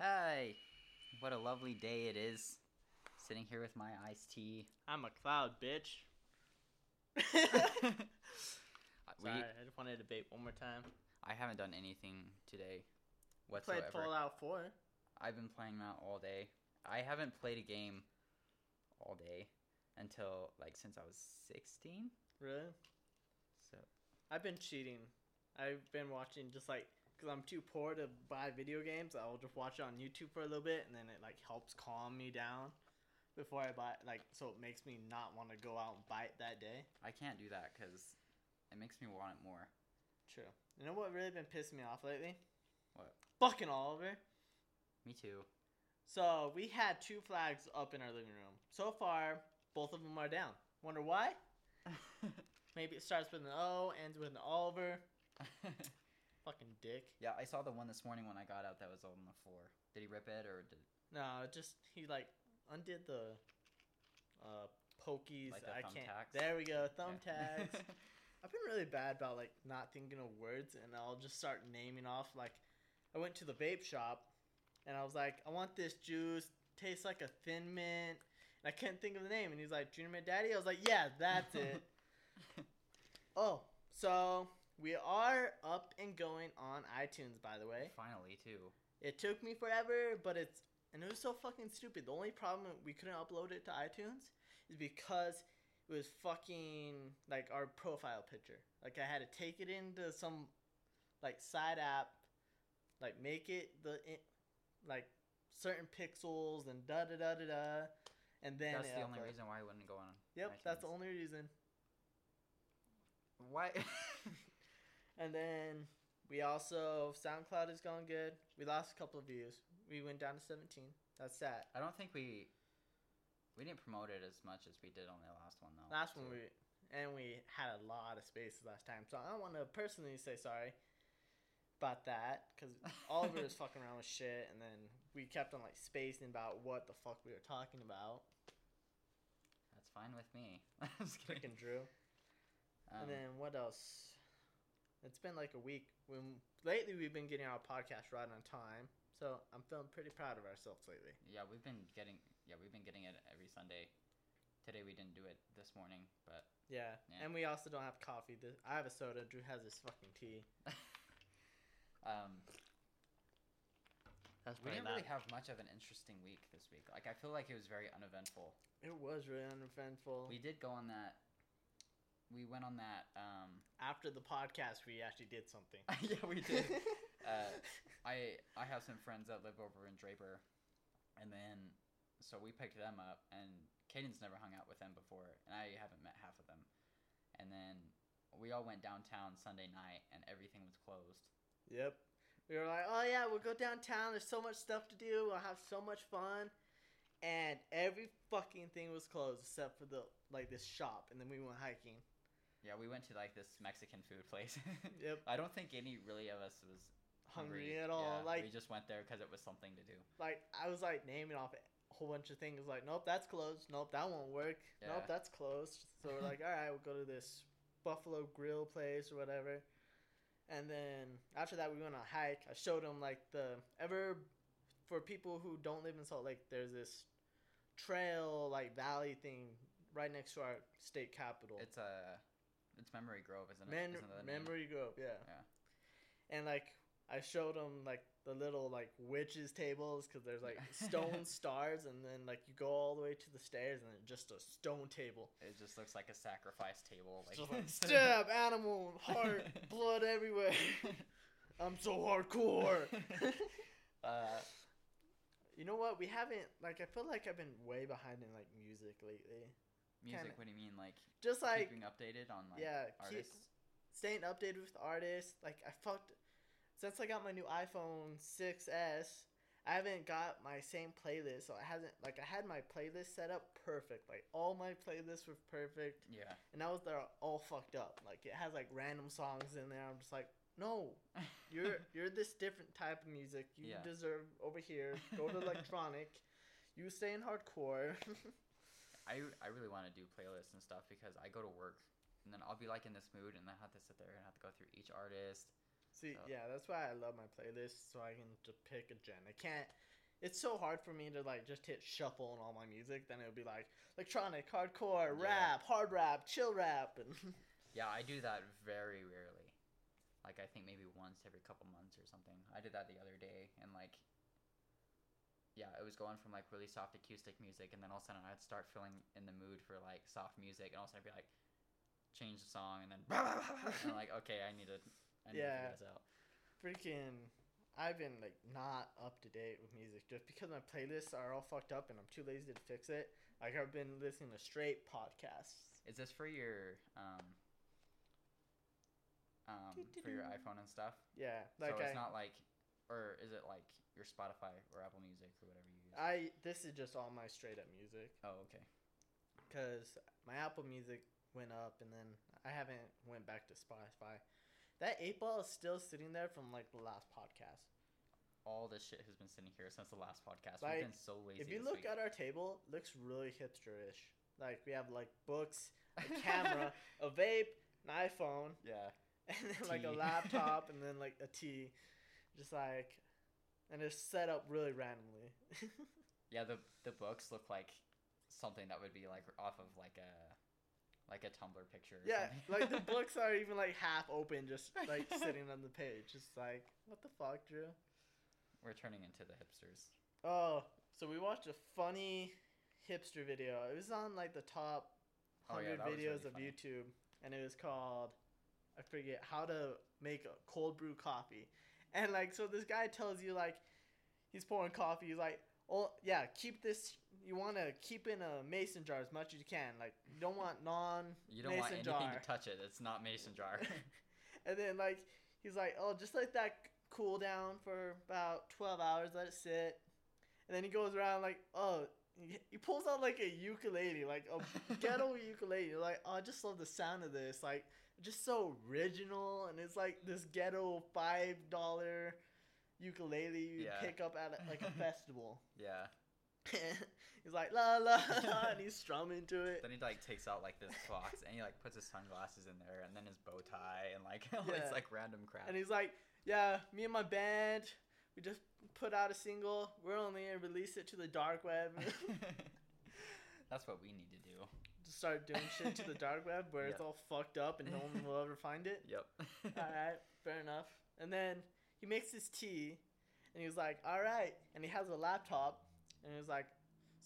Hi. What a lovely day it is. Sitting here with my iced tea. I'm a cloud, bitch. Sorry, I just wanted to debate one more time. I haven't done anything today whatsoever. Played. Fallout 4. I've been playing that all day. I haven't played a game all day until like since I was 16. Really? So I've been cheating. I've been watching just like because I'm too poor to buy video games. I'll just watch it on YouTube for a little bit, and then it like helps calm me down before I buy. Like so, it makes me not want to go out and buy it that day. I can't do that because it makes me want it more. True. You know what really been pissing me off lately? What? Fucking Oliver. Me too. So we had two flags up in our living room. So far, both of them are down. Wonder why? Maybe it starts with an O, ends with an Oliver. Fucking dick. yeah, I saw the one this morning when I got out that was on the floor. Did he rip it or did? No, just he like undid the uh pokies. Like the I can't. tags? There we go, thumbtacks. Yeah. I've been really bad about like not thinking of words, and I'll just start naming off. Like, I went to the vape shop, and I was like, I want this juice. Tastes like a thin mint. And I couldn't think of the name, and he's like, Junior Mint Daddy. I was like, Yeah, that's it. oh, so we are up and going on iTunes, by the way. Finally, too. It took me forever, but it's and it was so fucking stupid. The only problem we couldn't upload it to iTunes is because it was fucking like our profile picture. Like I had to take it into some like side app, like make it the like certain pixels and da da da da da, and then That's the only uploaded. reason why I wouldn't go on. Yep, that's the only reason. Why? And then we also SoundCloud is going good. We lost a couple of views. We went down to 17. That's sad. I don't think we we didn't promote it as much as we did on the last one though. Last one we and we had a lot of spaces last time, so I don't want to personally say sorry about that because Oliver was fucking around with shit, and then we kept on like spacing about what the fuck we were talking about. That's fine with me. I'm just kidding. Freaking Drew. Um, and then what else? It's been like a week. When lately we've been getting our podcast right on time, so I'm feeling pretty proud of ourselves lately. yeah, we've been getting yeah we've been getting it every Sunday. Today we didn't do it this morning, but Yeah. Yeah. and we also don't have coffee. I have a soda. Drew has his fucking tea. um, That's we didn't really have much of an interesting week this week. Like I feel like it was very uneventful. It was really uneventful. We did go on that. We went on that. Um, After the podcast, we actually did something. yeah, we did. uh, I I have some friends that live over in Draper, and then so we picked them up, and Caden's never hung out with them before, and I haven't met half of them, and then we all went downtown Sunday night, and everything was closed. Yep. We were like, oh yeah, we'll go downtown. There's so much stuff to do. We'll have so much fun. And every fucking thing was closed except for the like this shop. And then we went hiking. Yeah, we went to like this Mexican food place. Yep. I don't think any really of us was Hungry at all. Yeah, like we just went there because it was something to do. like I was like naming off a whole bunch of things. Like, nope, that's closed. Nope, that won't work. Yeah. Nope, that's closed. So we're like, all right, we'll go to this Buffalo Grill place or whatever. And then after that, we went on a hike. I showed them like the ever for people who don't live in Salt Lake. There's this trail like valley thing right next to our state capital. It's a, it's Memory Grove, isn't it? Isn't the name? Memory Grove, yeah. Yeah. And like I showed them like the little like witches tables because there's like stone stars, and then like you go all the way to the stairs, and then just a stone table. It just looks like a sacrifice table. Like, Just like stab animal, heart, blood everywhere. I'm so hardcore. uh, you know what? We haven't like I feel like I've been way behind in like music lately. Music. Kinda. What do you mean, like Just like keeping updated on like yeah, keep- artists? staying updated with artists. Like I fucked since I got my new iPhone 6s. I haven't got my same playlist, so I hasn't like I had my playlist set up perfect. Like all my playlists were perfect, Yeah. and now they're all fucked up. Like it has like random songs in there. I'm just like, no, you're you're this different type of music. You Yeah. deserve over here. Go to electronic. You stay in hardcore. I I really want to do playlists and stuff because I go to work and then I'll be like in this mood and I have to sit there and have to go through each artist. See, So- yeah, that's why I love my playlist, so I can just pick a gen. I can't it's so hard for me to like just hit shuffle on all my music. Then it would be like electronic, hardcore, Yeah. rap, hard rap, chill rap, and Yeah, I do that very rarely. Like I think maybe once every couple months or something. I did that the other day and like yeah, it was going from like really soft acoustic music and then all of a sudden I'd start feeling in the mood for like soft music and all of a sudden I'd be like change the song and then and I'm like okay, I need to I need Yeah. to figure this out. freaking. I've been like not up to date with music just because my playlists are all fucked up and I'm too lazy to fix it. Like I've been listening to straight podcasts. Is this for your um um for your iPhone and stuff? Yeah, like so I, it's not like or is it like your Spotify or Apple Music or whatever you use? I this is just all my straight up music. oh, okay. because my Apple Music went up, and then I haven't went back to Spotify. That eight ball is still sitting there from like the last podcast. All this shit has been sitting here since the last podcast. Like, We've been so lazy. if you look week. at our table, it looks really hipsterish. Like we have like books, a camera, a vape, an iPhone, yeah, and then like a laptop, and then like a tea, just like, and it's set up really randomly. yeah. The the books look like something that would be like off of like a like a Tumblr picture. Yeah, like the books are even like half open, just like sitting on the page. It's like, what the fuck, Drew? We're turning into the hipsters. Oh, so we watched a funny hipster video. It was on like the top Oh, yeah, hundred videos really of funny. YouTube, and it was called I forget how to make a cold brew coffee. And like, so this guy tells you like he's pouring coffee. He's like, oh yeah, keep this. You want to keep in a mason jar as much as you can. Like, you don't want non You don't want anything jar. to touch it. It's not mason jar. and then like he's like, oh, just let that cool down for about twelve hours, let it sit, and then he goes around like, oh, he, he pulls out like a ukulele, like a ghetto ukulele. Like, oh, I just love the sound of this, like just so original, and it's like this ghetto five dollar ukulele you Yeah. pick up at like a festival. yeah. he's like la la, la, and he's strumming to it. Then he like takes out like this box and he like puts his sunglasses in there and then his bow tie and like all Yeah. this like random crap. And he's like, "Yeah, me and my band, we just put out a single. We're only gonna release it to the dark web. That's what we need to do. Start doing shit to the dark web where it's all fucked up and no one will ever find it. Yep. All right, fair enough. And then he makes his tea, and he's like, "All right," and he has a laptop, and he's like,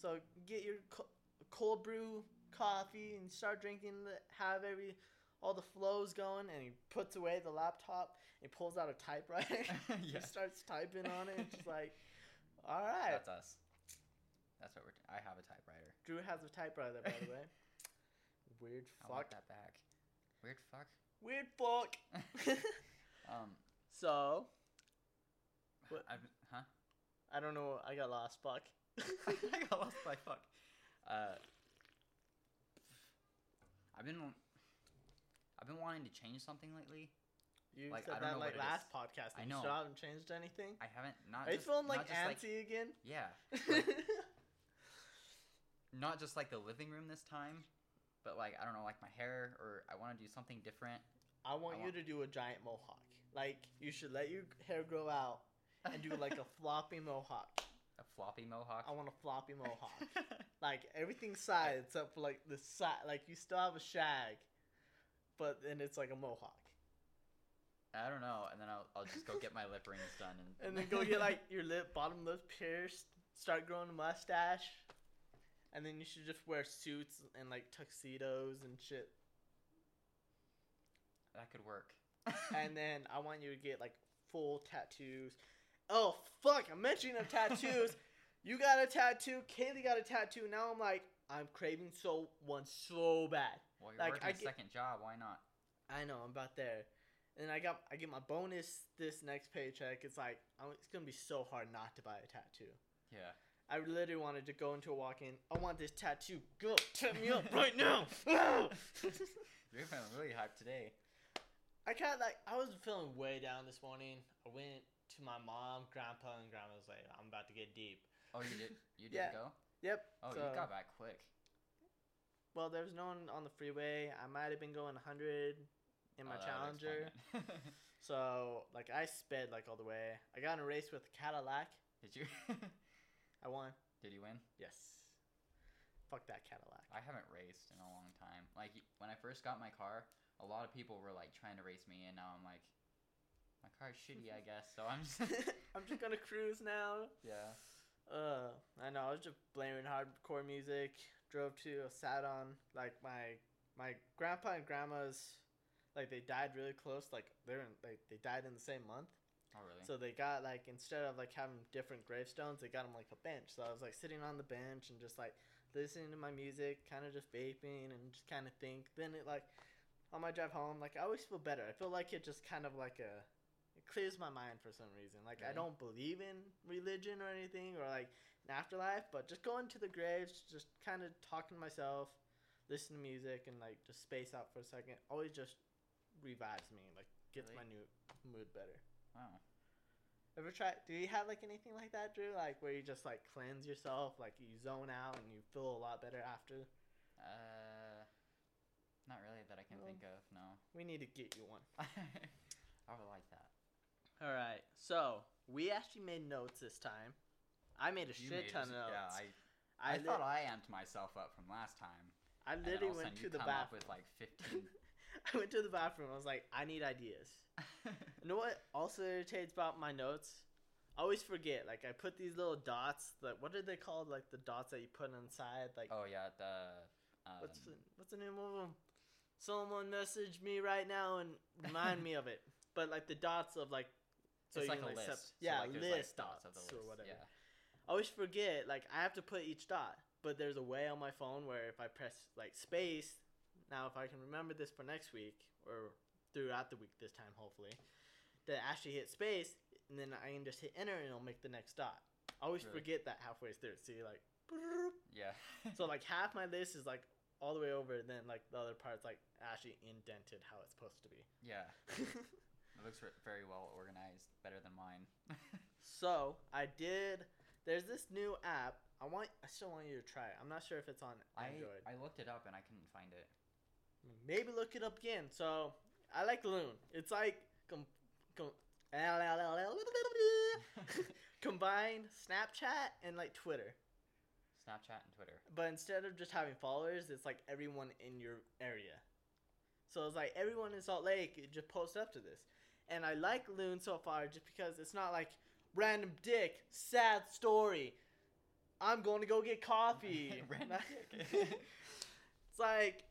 "So get your co- cold brew coffee and start drinking. The, have every all the flows going." And he puts away the laptop. And he pulls out a typewriter. yeah. He starts typing on it. and just like, all right. That's us. That's what we're. T- I have a typewriter. Drew has a typewriter, by the way. Weird fuck. I want that back. Weird fuck. Weird fuck. Um. so, What? I've, huh? I don't know. I got lost. Fuck. I got lost by fuck. Uh. I've been. I've been wanting to change something lately. You Like, said I don't that know like last podcast. I know. You haven't changed anything. I haven't not. Are you feeling like just, like antsy again? yeah, like, not just like the living room this time, but like I don't know, like my hair or I want to do something different. I want I you want- to do a giant mohawk. Like you should let your hair grow out and do like a floppy mohawk. a floppy mohawk. I want a floppy mohawk. like everything side except for like the side. Like you still have a shag, but then it's like a mohawk. I don't know, and then I'll, I'll just go get my lip rings done and And then go get like your lip bottom lip pierced. Start growing a mustache. And then you should just wear suits and like tuxedos and shit. that could work. and then I want you to get like full tattoos. Oh fuck! I'm mentioning of tattoos. you got a tattoo. Kaylee got a tattoo. Now I'm like, I'm craving so one so bad. well, you're like, working I a get- second job. Why not? I know I'm about there. And I got I get my bonus this next paycheck. It's like I'm, it's gonna be so hard not to buy a tattoo. Yeah. I literally wanted to go into a walk-in. I want this tattoo. Go, tap me up right now. You're feeling really hyped today. I kind of like. I was feeling way down this morning. I went to my mom, grandpa, and grandma was like, "I'm about to get deep." Oh, you did. You did Yeah. go. Yep. Oh, so, you got back quick. Well, there was no one on the freeway. I might have been going 100 in oh, my Oh, Challenger. So like I sped like all the way. I got in a race with Cadillac. did you? I won. Did you win? Yes. Fuck that Cadillac. I haven't raced in a long time. Like when I first got my car, a lot of people were like trying to race me, and now I'm like, my car's shitty, I guess. So I'm just I'm just gonna cruise now. yeah. Uh, I know. I was just blaring hardcore music. Drove to, sat on like my my grandpa and grandma's, like they died really close. Like they're in, like they died in the same month. Oh really? So they got like instead of like having different gravestones, they got them like a bench. So I was like sitting on the bench and just like listening to my music, kind of just vaping and just kind of think. Then it like on my drive home, like I always feel better. I feel like it just kind of like a it clears my mind for some reason. Like I don't believe in religion or anything or like an afterlife, but just going to the graves, just kind of talking to myself, listen to music and like just space out for a second, always just revives me. Like gets Really? my new mood better. Wow. Ever try? Do you have like anything like that, Drew? Like where you just like cleanse yourself, like you zone out and you feel a lot better after. Uh, not really that I can Well- think of. No. We need to get you one. I would like that. All right. So we actually made notes this time. I made a You shit made ton us- of notes. Yeah, I, I, I, lit- thought I amped myself up from last time. I and then literally of a went to you the come up bathroom. with like 15. I went to the bathroom. I was like, I need ideas. You know what also irritates about my notes? I always forget. Like I put these little dots. Like what are they called? Like the dots that you put inside. Like oh yeah, the. Um, what's the, what's the name of them? Someone message me right now and remind me of it. But like the dots of like, so it's you like can, a like, list. sep- So, yeah, like, there's, like, list dots the or whatever. Yeah. I always forget. Like I have to put each dot, but there's a way on my phone where if I press like space, now if I can remember this for next week or throughout the week this time, hopefully, to actually hit space, and then I can just hit enter and it'll make the next dot. I always Really? forget that halfway through. See, like, Yeah. so like half my list is like all the way over, and then like the other part's like actually indented how it's supposed to be. yeah. It looks very well organized, better than mine. so I did. There's this new app. I want. I still want you to try it. I'm not sure if it's on I Android. I looked it up and I couldn't find it. Maybe look it up again. So I like Loon. It's like com- com- combine Snapchat and like Twitter. Snapchat and Twitter. But instead of just having followers, it's like everyone in your area. So it's like everyone in Salt Lake just posts up to this. And I like Loon so far just because it's not like random dick, sad story. I'm going to go get coffee. It's like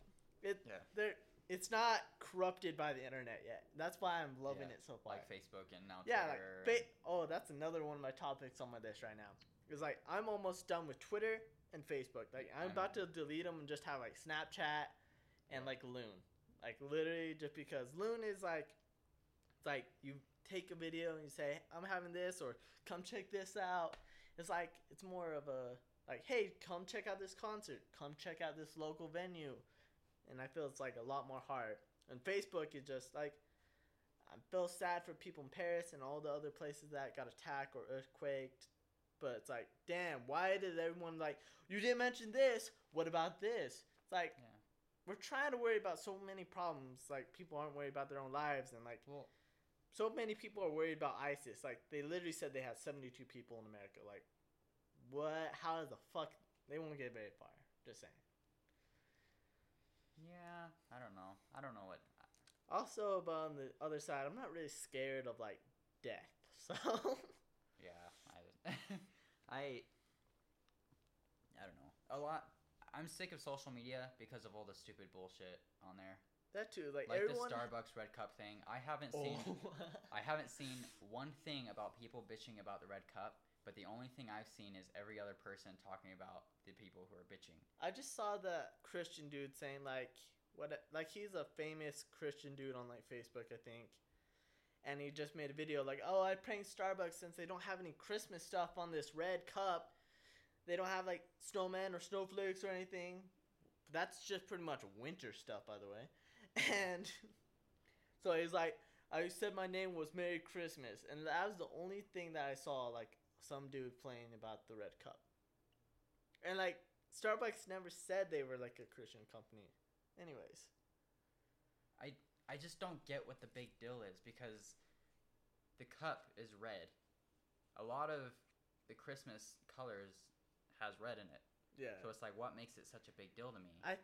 it Yeah. there it's not corrupted by the internet yet. That's why I'm loving Yeah, it so far. Like Facebook and now yeah, like Twitter. ba- oh, that's another one of my topics on my list right now. It's like I'm almost done with Twitter and Facebook. Like I'm I'm- about to delete them and just have like Snapchat and like Loon. Like literally just because Loon is like it's like you take a video and you say I'm having this or come check this out. It's like it's more of a like hey, come check out this concert. Come check out this local venue. And I feel it's like a lot more hard. And Facebook is just like I feel sad for people in Paris and all the other places that got attacked or earthquaked. But it's like, damn, why did everyone like you didn't mention this? What about this? It's like Yeah. we're trying to worry about so many problems. Like people aren't worried about their own lives, and like Well, so many people are worried about ISIS. Like they literally said they had seventy two people in America. Like what? How the fuck? They won't get very far. Just saying. Yeah. I don't know. I don't know what. Also, but on the other side, I'm not really scared of like death. So Yeah. I. I. I don't know. A lot. I'm sick of social media because of all the stupid bullshit on there. that too, like, Like everyone. the Starbucks Red Cup thing. I haven't seen. oh. I haven't seen one thing about people bitching about the red cup, but the only thing I've seen is every other person talking about the people who are bitching. I just saw the Christian dude saying like what like he's a famous Christian dude on like Facebook I think. And he just made a video like, "Oh, I pranked Starbucks since they don't have any Christmas stuff on this red cup. They don't have like snowmen or snowflakes or anything. That's just pretty much winter stuff, by the way." And so he's like, "I said my name was Merry Christmas." And that was the only thing that I saw like some dude playing about the red cup. And like Starbucks never said they were like a Christian company. Anyways, I I just don't get what the big deal is because the cup is red. A lot of the Christmas colors has red in it. Yeah. So it's like, what makes it such a big deal to me? I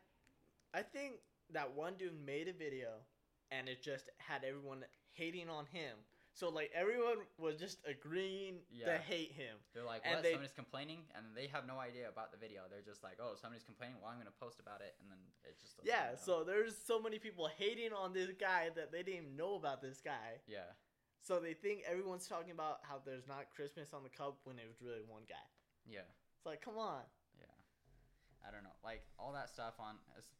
I think that one dude made a video and it just had everyone hating on him. So like everyone was just agreeing to hate him. They're like, and what? they- Somebody's complaining, and they have no idea about the video. They're just like, oh, somebody's complaining. Well, I'm gonna post about it, and then it just. doesn't Yeah, go. so there's so many people hating on this guy that they didn't even know about this guy. Yeah. So they think everyone's talking about how there's not Christmas on the cup when it was really one guy. Yeah. It's like, come on. Yeah. I don't know. Like all that stuff on as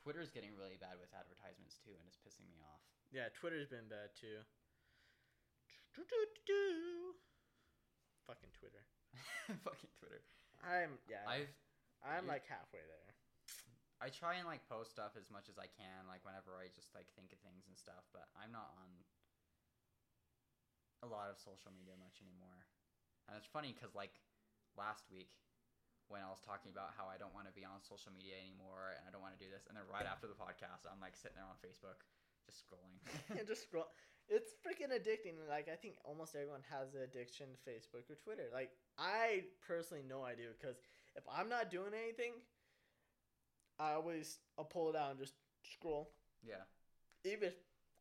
Twitter's getting really bad with advertisements too, and it's pissing me off. Yeah, Twitter's been bad too. Fucking Twitter. Fucking Twitter. I'm yeah. I've I'm like halfway there. I try and like post stuff as much as I can, like whenever I just like think of things and stuff, but I'm not on a lot of social media much anymore. And it's funny because like last week when I was talking about how I don't want to be on social media anymore and I don't want to do this, and then right after the podcast, I'm like sitting there on Facebook just scrolling. and just scroll. It's freaking addicting. Like I think almost everyone has an addiction to Facebook or Twitter. Like I personally know I do because if I'm not doing anything, I always I'll pull it out and just scroll. yeah. Even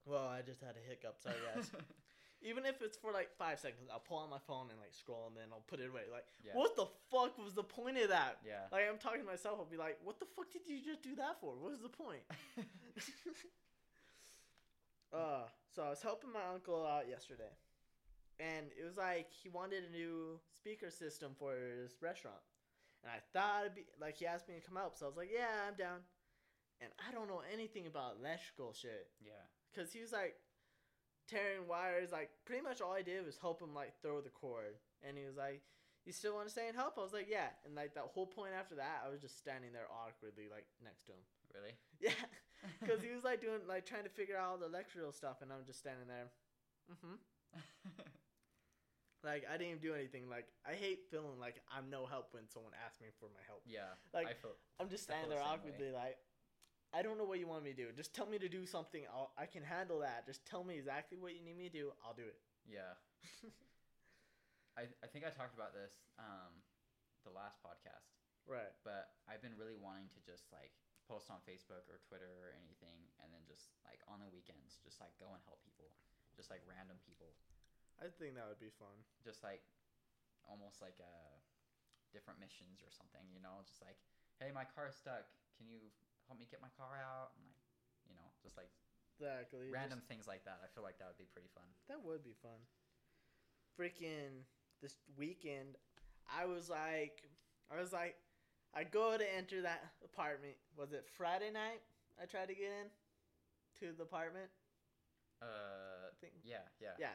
well, I just had a hiccup. Sorry guys. Even if it's for like five seconds, I'll pull out my phone and like scroll and then I'll put it away. Like, yeah. what the fuck was the point of that? Yeah. Like I'm talking to myself, I'll be like, what the fuck did you just do that for? What was the point? uh, so I was helping my uncle out yesterday, and it was like he wanted a new speaker system for his restaurant, and I thought it'd be like he asked me to come help, so I was like, yeah, I'm down, and I don't know anything about electrical shit, yeah. cause he was like tearing wires, like pretty much all I did was help him like throw the cord, and he was like. You still want to stay and help? I was like, yeah. And like that whole point after that, I was just standing there awkwardly, like next to him. Really? Yeah, because he was like doing like trying to figure out all the electrical stuff, and I'm just standing there. Mm-hmm. Like I didn't even do anything. Like I hate feeling like I'm no help when someone asks me for my help. yeah. Like I feel I'm just standing there the same way. awkwardly, like I don't know what you want me to do. Just tell me to do something. I'll I can handle that. Just tell me exactly what you need me to do. I'll do it. yeah. I I think I talked about this um the last podcast. right. but I've been really wanting to just like post on Facebook or Twitter or anything, and then just like on the weekends, just like go and help people, just like random people, I think that would be fun. just like almost like a different missions or something, you know, just like hey, my car's stuck, can you help me get my car out, and like you know, just like Exactly. just- random things like that. I feel like that would be pretty fun. That would be fun. Freaking this weekend, I was like, I was like, I go to enter that apartment. Was it Friday night? I tried to get in to the apartment. Uh, Thing. yeah, yeah, Yeah.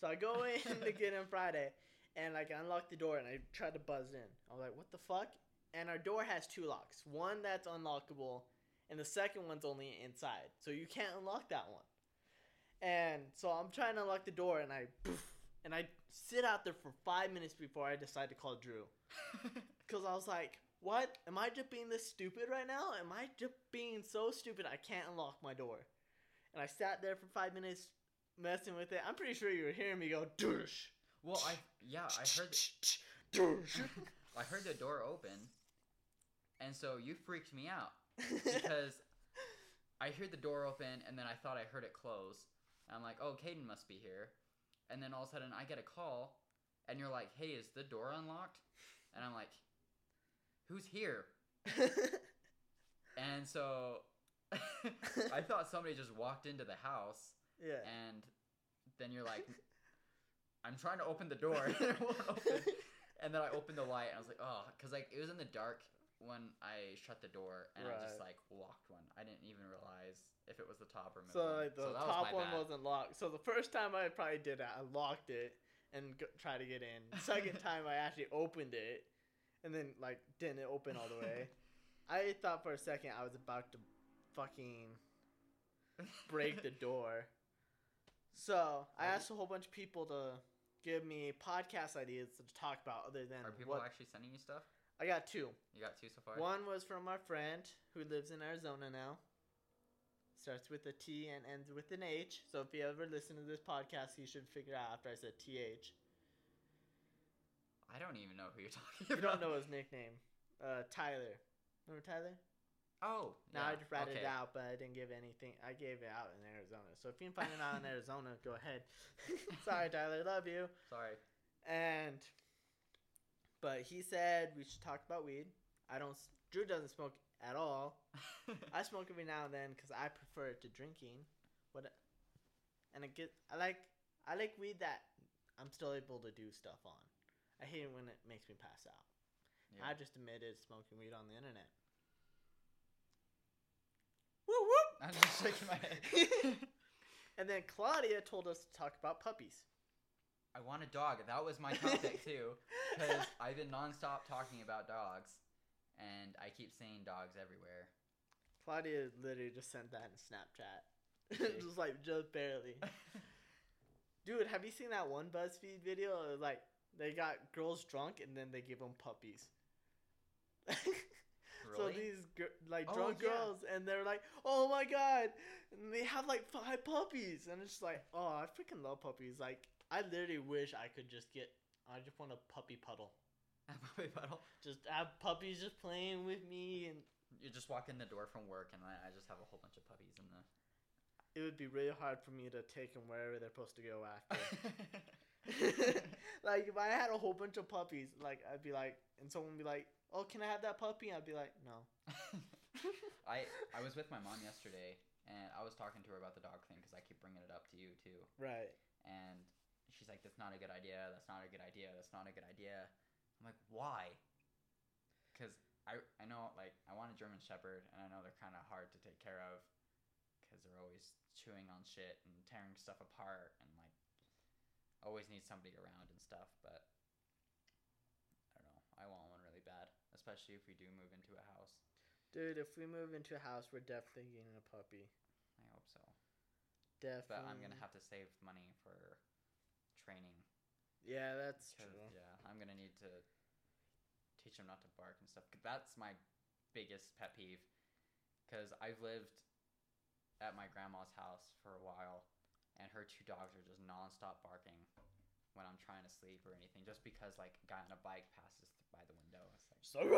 So I go in to get in Friday, and like I unlock the door and I try to buzz in. I was like, what the fuck? And our door has two locks. One that's unlockable, and the second one's only inside. So you can't unlock that one. And so I'm trying to unlock the door, and I poof, and I sit out there for five minutes before I decide to call Drew. Because I was like, what? Am I just being this stupid right now? Am I just being so stupid I can't unlock my door? And I sat there for five minutes messing with it. I'm pretty sure you were hearing me go, douche. well, I yeah, I heard douche. I heard the door open, and so you freaked me out. because I heard the door open and then I thought I heard it close. I'm like, oh, Caden must be here. And then all of a sudden I get a call and you're like, hey, is the door unlocked? And I'm like, who's here? And so I thought somebody just walked into the house yeah. and then you're like, I'm trying to open the door and it won't open. And then I opened the light and I was like, oh, because like it was in the dark when I shut the door and I just like locked one. I didn't even realize if it was the top or middle. So like the that was top my one bad. wasn't locked. So the first time I probably did it, I locked it and g- tried to get in. Second time I actually opened it, and then like didn't open all the way. I thought for a second I was about to fucking break the door. So I asked a whole bunch of people to give me podcast ideas to talk about other than Are people what actually sending you stuff? I got two. You got two so far. One was from our friend who lives in Arizona now. Starts with a T and ends with an H. So if you ever listen to this podcast, you should figure out after I said TH. I I don't even know who you're talking You about. don't know his nickname. Uh, Tyler. Remember Tyler? Oh, No, yeah, I just read okay. it out, but I didn't give anything. I gave it out in Arizona. So if you can find it out in Arizona, go ahead. Sorry, Tyler. Love you. Sorry. And, but he said we should talk about weed. I don't. Drew doesn't smoke at all. I smoke every now and then because I prefer it to drinking. What? And it get. I like. I like weed that I'm still able to do stuff on. I hate it when it makes me pass out. Yeah. I just admitted smoking weed on the internet. Woo whoop! I'm just shaking my head. and then Claudia told us to talk about puppies. I want a dog. That was my topic too, because I've been nonstop talking about dogs, and I keep seeing dogs everywhere. Claudia literally just sent that in Snapchat. Just like, just barely. Dude, have you seen that one BuzzFeed video? It was like, they got girls drunk and then they give them puppies. So these like Oh, drunk yeah. girls, and they're like, "Oh my god!" And they have like five puppies, and it's just like, "Oh, I freaking love puppies!" Like, I literally wish I could just get. I just want a puppy puddle. A puppy puddle. Just have puppies just playing with me, and You just walk in the door from work, and I I just have a whole bunch of puppies in the. it would be really hard for me to take them wherever they're supposed to go after. like if I had a whole bunch of puppies, like I'd be like, and someone would be like, "Oh, can I have that puppy?" I'd be like, "No." I I was with my mom yesterday, and I was talking to her about the dog thing because I keep bringing it up to you too. Right. And she's like, "That's not a good idea. That's not a good idea. That's not a good idea." I'm like, "Why?" Because I I know like I want a German Shepherd, and I know they're kind of hard to take care of because they're always chewing on shit and tearing stuff apart, and like always need somebody around and stuff. But I don't know. I want one really bad, especially if we do move into a house. Dude, if we move into a house, we're definitely getting a puppy. I hope so. Definitely. But I'm gonna have to save money for training. Yeah, that's true. yeah, I'm gonna need to teach him not to bark and stuff. 'Cause That's my biggest pet peeve. Because I've lived at my grandma's house for a while, and her two dogs are just nonstop barking when I'm trying to sleep or anything. Just because like a guy on a bike passes by the window, it's like. So.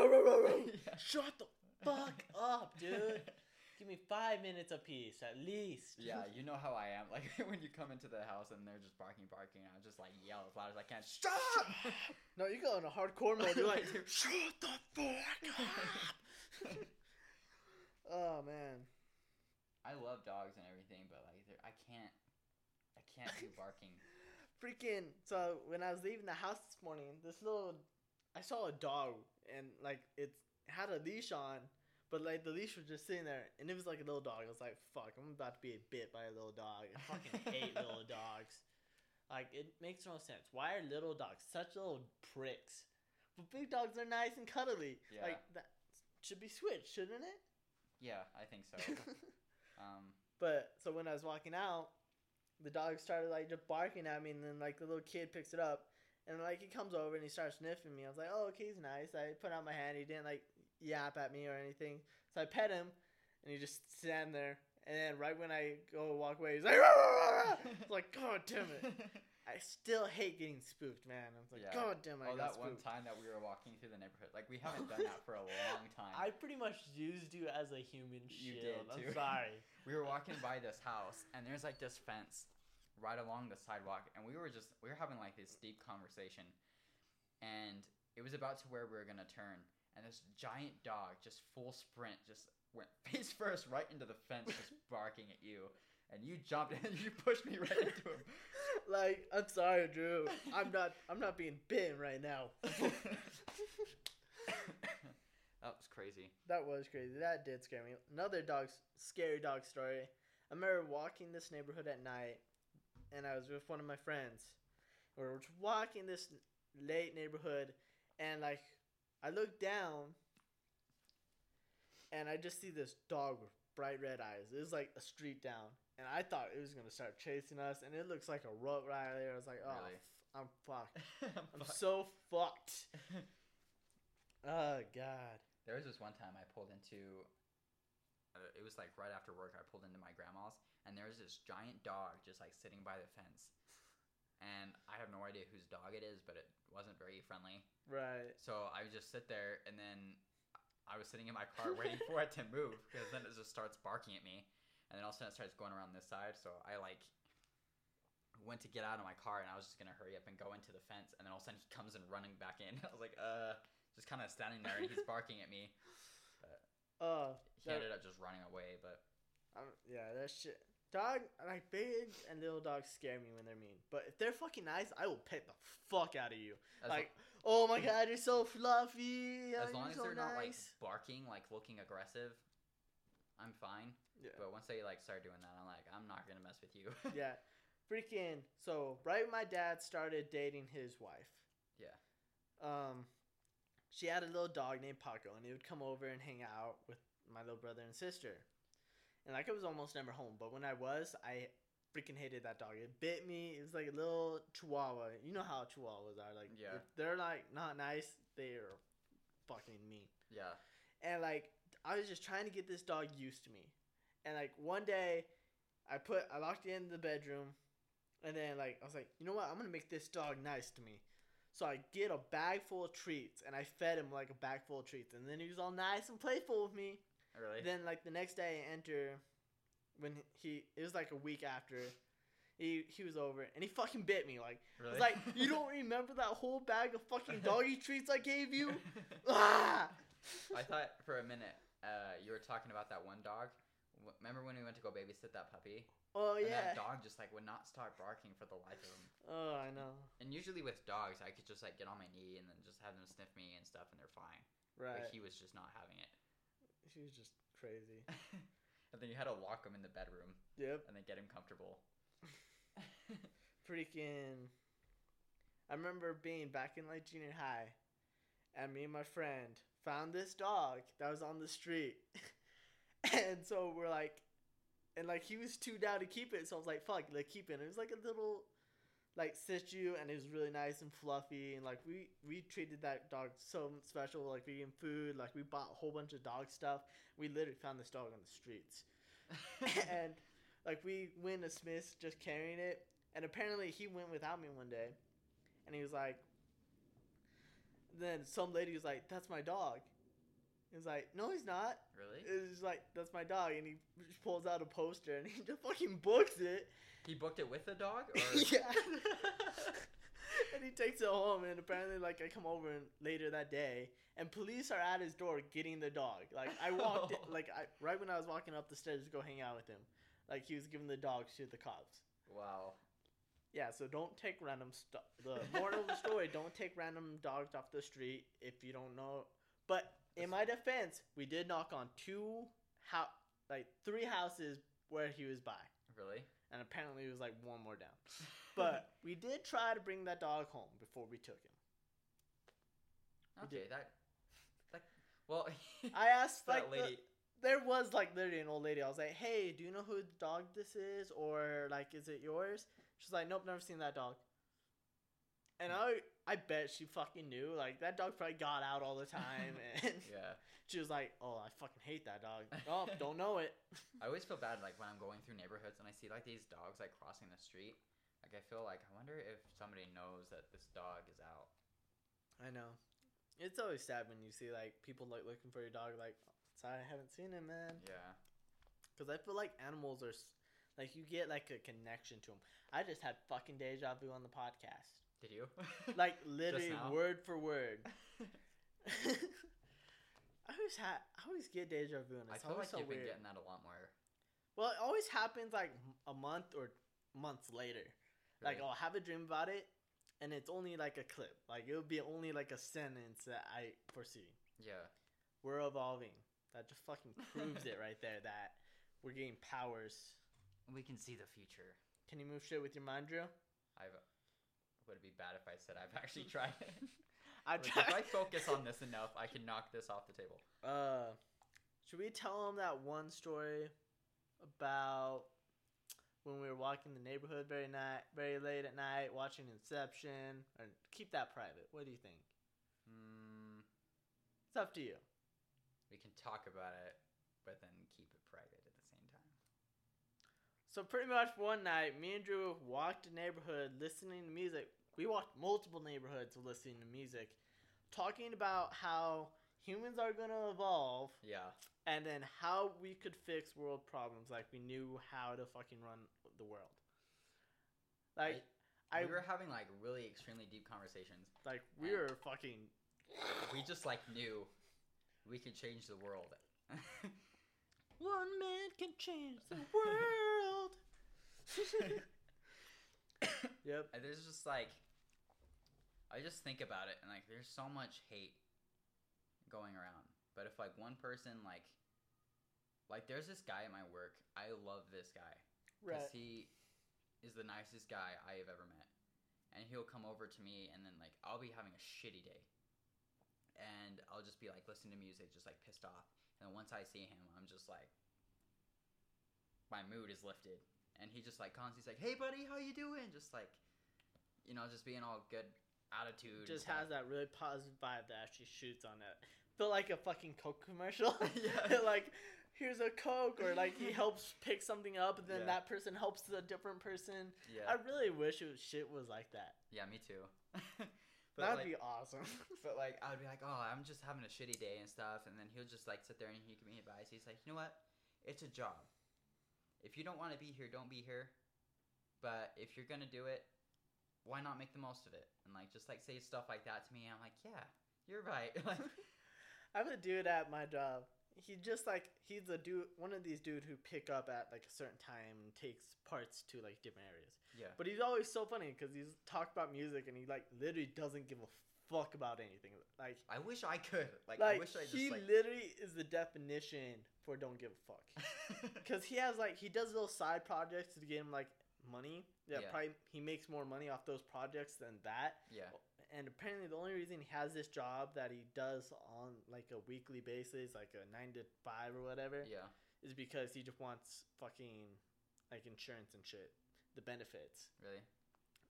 Yeah. Shut the fuck up, dude. Give me five minutes apiece, at least. Yeah, you know how I am. Like when you come into the house and they're just barking, barking, I just like yell as loud as I can. Shut up! No, you go on a hardcore mode. You're like, shut the fuck up. oh man. I love dogs and everything, but like I can't, can't do barking. Freaking. So when I was leaving the house this morning, this little, I saw a dog and like it had a leash on, but like the leash was just sitting there, and it was like a little dog. I was like, fuck, I'm about to be bit by a little dog. I fucking hate little dogs. Like it makes no sense. Why are little dogs such little pricks? But big dogs are nice and cuddly. Yeah. Like that should be switched, shouldn't it? Yeah, I think so. Um, But so when I was walking out, the dog started like just barking at me, and then like the little kid picks it up, and like he comes over and he starts sniffing me. I was like, oh, okay, he's nice. I put out my hand. He didn't like yap at me or anything, so I pet him, and he just stand there. And then right when I go walk away, he's like, rah, like, God damn it! I still hate getting spooked, man. I'm like, Yeah. God damn it! I oh, got that one time that we were walking through the neighborhood, like we haven't done that for a long time. I pretty much used you as a human You shield. did, I'm sorry. we were walking by this house and there's like this fence right along the sidewalk and we were just we were having like this deep conversation and it was about to where we were gonna turn and this giant dog just full sprint just went face first right into the fence just barking at you and you jumped in and you pushed me right into him like, I'm sorry, Drew. I'm not. I'm not being bitten right now. that was crazy That was crazy. That did scare me. Another dog, scary dog story. I remember walking this neighborhood at night, and I was with one of my friends. We were walking this late neighborhood, and like, I look down, and I just see this dog with bright red eyes. It was like a street down, and I thought it was gonna start chasing us, and it looks like a Rottweiler. I was like, oh, Really? f- I'm fucked. I'm Fuck. so fucked. Oh god. There was this one time I pulled into. Uh, it was like right after work. I pulled into my grandma's, and there was this giant dog just like sitting by the fence. and I have no idea whose dog it is, but it wasn't very friendly. Right. So I would just sit there, and then I was sitting in my car waiting for it to move because then it just starts barking at me, and then all of a sudden it starts going around this side. So I like went to get out of my car, and I was just gonna hurry up and go into the fence, and then all of a sudden he comes and running back in. I was like, uh, just kind of standing there, and he's barking at me. Uh, He that- ended up just running away, but um, yeah, that shit. Dog, like big and little dogs scare me when they're mean. But if they're fucking nice, I will pet the fuck out of you. as, like, oh my god, you're so fluffy. as long as so they're not like barking, like looking aggressive, I'm fine. yeah. But once they like start doing that, I'm like, I'm not gonna mess with you. yeah. Freaking. So right when my dad started dating his wife. Yeah. Um, she had a little dog named Paco, and he would come over and hang out with my little brother and sister. And like I was almost never home, but when I was, I freaking hated that dog. It bit me. It was like a little chihuahua. You know how chihuahuas are. Like Yeah. if they're like not nice. They're fucking mean. yeah. And like I was just trying to get this dog used to me. And like one day I put I locked it in the bedroom and then like I was like, you know what, I'm gonna make this dog nice to me. So I get a bag full of treats and I fed him like a bag full of treats and then he was all nice and playful with me. Oh, really? Then like the next day I enter when he it was like a week after he he was over and he fucking bit me like really? was like, you don't remember that whole bag of fucking doggy treats I gave you? ah! I thought for a minute uh, you were talking about that one dog. Remember when we went to go babysit that puppy? Oh And yeah. that dog just like would not start barking for the life of him. Oh, I know. And usually with dogs, I could just like get on my knee and then just have them sniff me and stuff, and they're fine. Right. But he was just not having it. She was just crazy. And then you had to lock him in the bedroom Yep. and then get him comfortable. Freaking. I remember being back in like junior high, and me and my friend found this dog that was on the street, and so we're like, and like he was too down to keep it, so I was like, "Fuck, like keep it." It was like a little, like Shih Tzu, and it was really nice and fluffy, and like we we treated that dog so special, like we gave him food, like we bought a whole bunch of dog stuff. We literally found this dog on the streets. and like we went to Smith's just carrying it, and apparently he went without me one day, and he was like, then some lady was like, "That's my dog." He was like, "No, he's not." really? Was like, "That's my dog," and he pulls out a poster and he just fucking books it. He booked it with a dog, or yeah. and he takes it home, and apparently, like, I come over later that day, and police are at his door getting the dog. Like, I walked, in, like, I right when I was walking up the stairs to go hang out with him, like, he was giving the dog to the cops. wow. Yeah, so don't take random stuff. The moral of the story: don't take random dogs off the street if you don't know. But in my defense, we did knock on two how like three houses where he was by, Really? And apparently it was like one more down. But we did try to bring that dog home before we took him. we okay, that that well. I asked that like the- lady. there was like literally an old lady. I was like, "Hey, do you know who the dog this is, or like, is it yours?" She's like, "Nope, never seen that dog." And hmm. I, I bet she fucking knew. Like that dog probably got out all the time, and yeah. She was like, "Oh, I fucking hate that dog." Oh, don't know it. I always feel bad like when I'm going through neighborhoods and I see like these dogs like crossing the street. Like I feel like I wonder if somebody knows that this dog is out. I know. It's always sad when you see like people like looking for your dog. Like, sorry, I haven't seen him, man. Yeah. Because I feel like animals are, like, you get like a connection to them. I just had fucking deja vu on the podcast. Did you? Like literally word for word. I always ha- I always get deja vu, and it's I feel always like so you've been getting that a lot more. Well, it always happens like a month or months later. Like I'll have a dream about it, and it's only like a clip. Like it'll be only like a sentence that I foresee. Yeah. We're evolving. That just fucking proves it right there. That we're getting powers. We can see the future. Can you move shit with your mind, Drew? I've. Would it be bad if I said I've actually tried it? I Like, if I focus on this enough, I can knock this off the table. Uh, should we tell them that one story about when we were walking the neighborhood very night, very late at night, watching Inception, or keep that private? What do you think? Hmm. It's up to you. We can talk about it, but then keep it private at the same time. So pretty much one night, me and Drew walked the neighborhood listening to music. We walked multiple neighborhoods listening to music, talking about how humans are gonna evolve Yeah. and then how we could fix world problems like we knew how to fucking run the world. Like I, we were having like really extremely deep conversations. like we were fucking We just like knew we could change the world. one man can change the world. yep. And there's just like I just think about it and like there's so much hate going around. But if like one person like like there's this guy at my work. I love this guy because he is the nicest guy I have ever met. And he'll come over to me and then like I'll be having a shitty day. And I'll just be like listening to music just like pissed off. And then once I see him, I'm just like my mood is lifted. And he just like constantly like, "Hey buddy, how you doing?" Just like you know, just being all good attitude. Just has that really positive vibe that actually shoots on it. Feel like a fucking Coke commercial. Yeah. like here's a Coke, or like he helps pick something up, and then Yeah. that person helps a different person. Yeah. I really wish it was, shit was like that. yeah, me too. but That'd like, be awesome. But like I would be like, oh, I'm just having a shitty day and stuff, and then he'll just like sit there and he give me advice. He's like, you know what? It's a job. If you don't want to be here, don't be here. But if you're gonna do it, why not make the most of it? And like just like say stuff like that to me. And I'm like, yeah, you're right. like, I have a dude at my job. He just like he's a dude, one of these dude who pick up at like a certain time and takes parts to like different areas. yeah, But he's always so funny because he's talk about music and he like literally doesn't give a fuck about anything. Like I wish I could. Like, like I wish I just he like. literally is the definition for don't give a fuck. Because he has like he does little side projects to get him like money. Yeah, Yeah. probably he makes more money off those projects than that. yeah, And apparently, the only reason he has this job that he does on like a weekly basis, like a nine to five or whatever, yeah, is because he just wants fucking like insurance and shit, the benefits. really.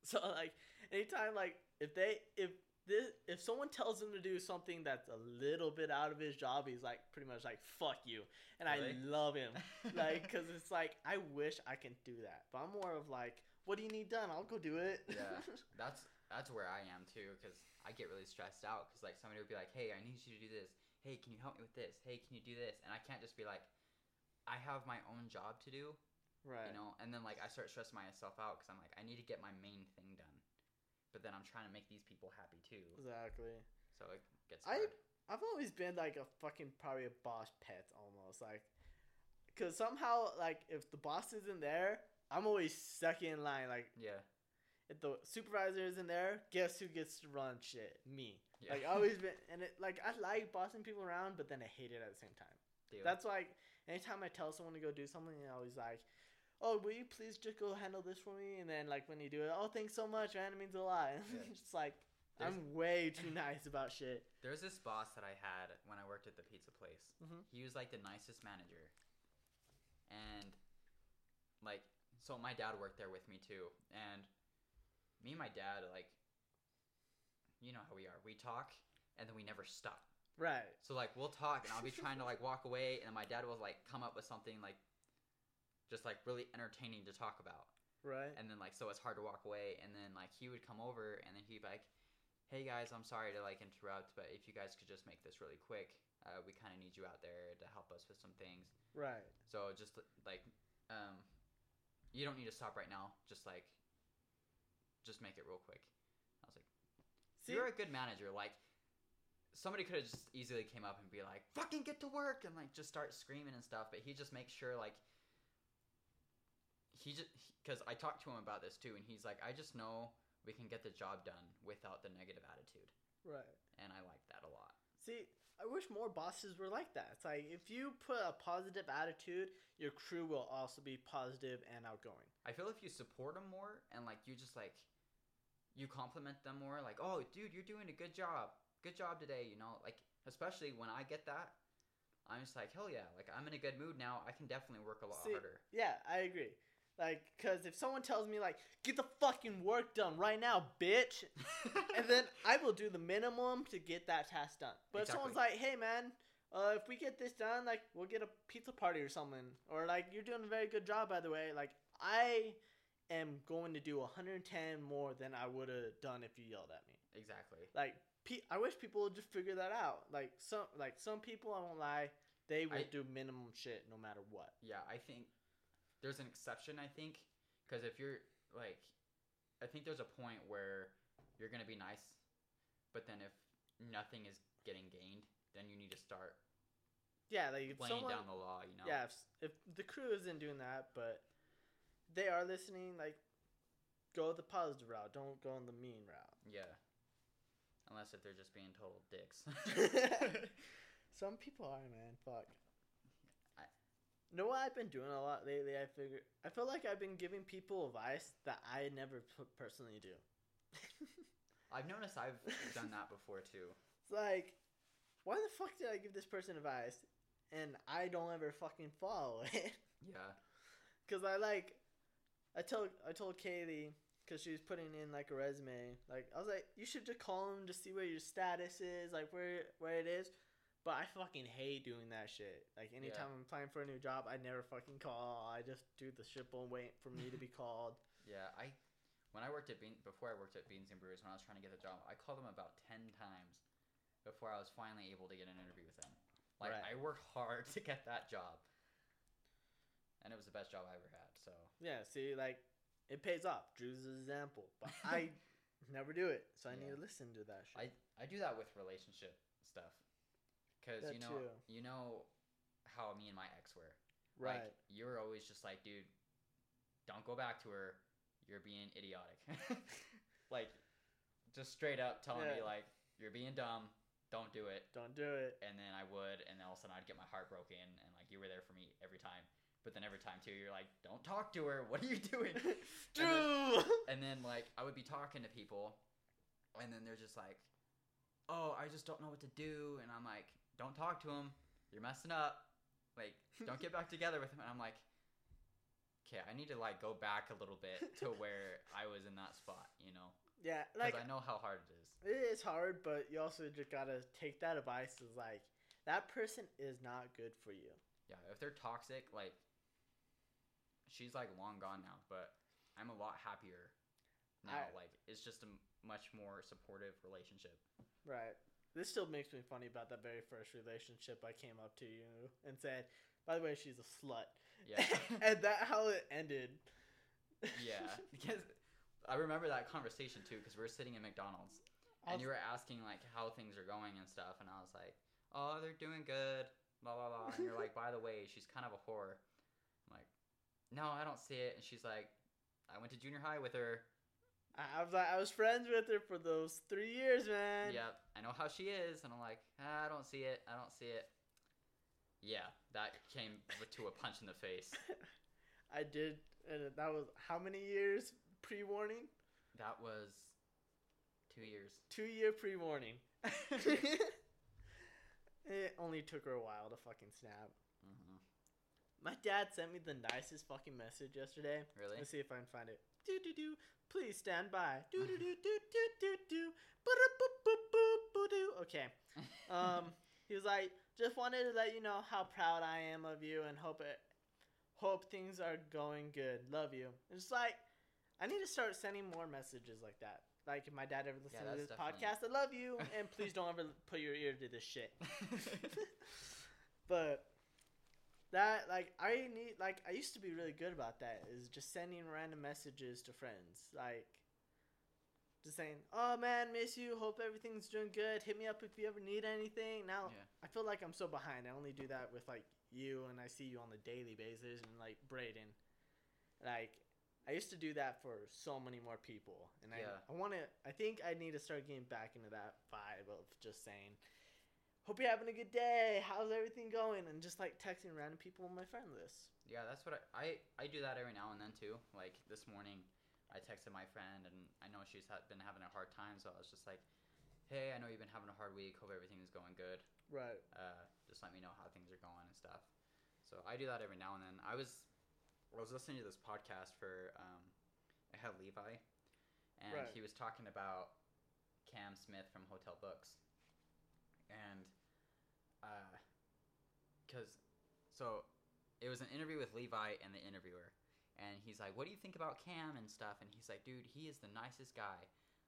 So like anytime like if they if this if someone tells him to do something that's a little bit out of his job, he's like pretty much like fuck you, and Really? I love him like because it's like I wish I can do that, but I'm more of like what do you need done? I'll go do it. Yeah. That's that's where I am too, because I get really stressed out. Because like somebody would be like, "Hey, I need you to do this. Hey, can you help me with this? Hey, can you do this?" And I can't just be like, "I have my own job to do," right. you know. And then like I start stressing myself out because I'm like, I need to get my main thing done, but then I'm trying to make these people happy too. Exactly. So it gets I- hard. I've always been like a fucking probably a boss pet almost like, cause somehow like if the boss isn't there, I'm always second in line. Like yeah. if the supervisor isn't there, guess who gets to run shit? Me. Yeah. Like I always been, and it like I like bossing people around, but then I hate it at the same time. Deal. That's like anytime I tell someone to go do something, I always like, oh, will you please just go handle this for me? And then like when you do it, oh, thanks so much, man. It means a lot. Yeah. it's like I'm way too nice about shit. There's this boss that I had when I worked at the pizza place. Mhm. He was like the nicest manager. And like so my dad worked there with me too. And me and my dad like you know how we are. We talk and then we never stop. Right. So like we'll talk and I'll be trying to like walk away and my dad will like come up with something like just like really entertaining to talk about. Right. and then like so it's hard to walk away. And then like he would come over and then he'd be like hey guys i'm sorry to like interrupt but if you guys could just make this really quick uh, we kind of need you out there to help us with some things. Right. so just like um you don't need to stop right now. Just like just make it real quick. I was like See, you're a good manager. Like somebody could have just easily came up and be like fucking get to work and like just start screaming and stuff. But he just makes sure like he just because i talked to him about this too and he's like i just know we can get the job done without the negative attitude right. and i like that a lot See, I wish more bosses were like that. It's like if you put a positive attitude, your crew will also be positive and outgoing. i feel if you support them more and like you just like you compliment them more like oh dude you're doing a good job good job today you know like especially when i get that i'm just like hell yeah like i'm in a good mood now i can definitely work a lot See, harder Yeah, I agree. Like, cause if someone tells me like, "Get the fucking work done right now, bitch," and then I will do the minimum to get that task done. But if someone's like, "Hey, man, uh, if we get this done, like, we'll get a pizza party or something," or like, "You're doing a very good job, by the way," like, I am going to do 110 more than I would have done if you yelled at me. Exactly. Like, pe- I wish people would just figure that out. Like some, like some people, I won't lie, they will I- do minimum shit no matter what. Yeah, I think there's an exception. I think because if you're like, I think there's a point where you're gonna be nice, but then if nothing is getting gained, then you need to start Yeah, like if someone, down the law. You know. yeah, if, if the crew isn't doing that, but they are listening, like go the positive route. Don't go on the mean route. Yeah. Unless if they're just being total dicks. Some people are, man. Fuck. Know what I've been doing a lot lately? I figure I feel like I've been giving people advice that I never p- personally do. I've noticed I've done that before too. It's like, why the fuck did I give this person advice and I don't ever fucking follow it? Yeah. Cause I like, I told I told Kaylee because she was putting in like a resume. Like I was like, you should just call him to see where your status is, like where where it is. But I fucking hate doing that shit. Like anytime I'm applying for a new job, I never fucking call. I just do the shipple and wait for me to be called. Yeah. I when I worked at Bean before I worked at Beans and Brews when I was trying to get the job, I called them about ten times before I was finally able to get an interview with them. Like Right. I worked hard to get that job. And it was the best job I ever had. So Yeah, see, like it pays off. Drew's an example, but I never do it, so I need to listen to that shit. I I do that with relationship stuff. Cause you know too. you know how me and my ex were. right. Like you were always just like, dude, don't go back to her. You're being idiotic. like just straight up telling me like you're being dumb. Don't do it. Don't do it. And then I would, and then all of a sudden I'd get my heart broken, and like you were there for me every time. But then every time too, you're like, don't talk to her. What are you doing? Drew. and then like I would be talking to people, and then they're just like, "Oh, I just don't know what to do," and I'm like, "Don't talk to him. You're messing up. Like, don't get back together with him." And I'm like, "Okay, I need to like go back a little bit to where I was in that spot, you know, yeah, because like I know how hard it is." it is hard, but you also just gotta take that advice as like that person is not good for you. Yeah, if they're toxic, like she's like long gone now, but I'm a lot happier now. I- like it's just a much more supportive relationship. Right. This still makes me funny about that very first relationship I came up to you and said, by the way, she's a slut. Yeah. and that how it ended. yeah, because I remember that conversation too, because we were sitting in McDonald's and you were asking like how things are going and stuff, and I was like, "Oh, they're doing good." Blah blah blah. And you're like, "By the way, she's kind of a whore." I'm like, "No, I don't see it." And she's like, "I went to junior high with her. I was like, I was friends with her for those three years, man. Yep, I know how she is." And I'm like, ah, "I don't see it. I don't see it." Yeah, that came to a punch in the face. I did, and that was how many years pre-warning? That was two years. Two year pre-warning. it only took her a while to fucking snap. hmm My dad sent me the nicest fucking message yesterday. Really? Let's see if I can find it. Do do do. Please stand by. Do do do do do do do. Okay. Um, he was like, just wanted to let you know how proud I am of you and hope it, hope things are going good. Love you. It's like, I need to start sending more messages like that. Like if my dad ever listens to this definitely- podcast, I love you, and please don't ever put your ear to this shit. but that like I need like I used to be really good about that is just sending random messages to friends like just saying oh man miss you hope everything's doing good hit me up if you ever need anything now Yeah. I feel like I'm so behind I only do that with like you and I see you on the daily basis and like Braden like I used to do that for so many more people and I I want to I think I need to start getting back into that vibe of just saying hope you're having a good day. How's everything going? And just like texting random people on my friend list. Yeah, that's what I, I I do that every now and then too. Like this morning, I texted my friend, and I know she's ha- been having a hard time, so I was just like, "Hey, I know you've been having a hard week. Hope everything is going good. Right. Uh, just let me know how things are going and stuff." So I do that every now and then. I was I was listening to this podcast for um, it had Levi, and Right. he was talking about Cam Smith from Hotel Books, and Uh, because so it was an interview with Levi and the interviewer, and he's like, "What do you think about Cam and stuff?" And he's like, "Dude, he is the nicest guy.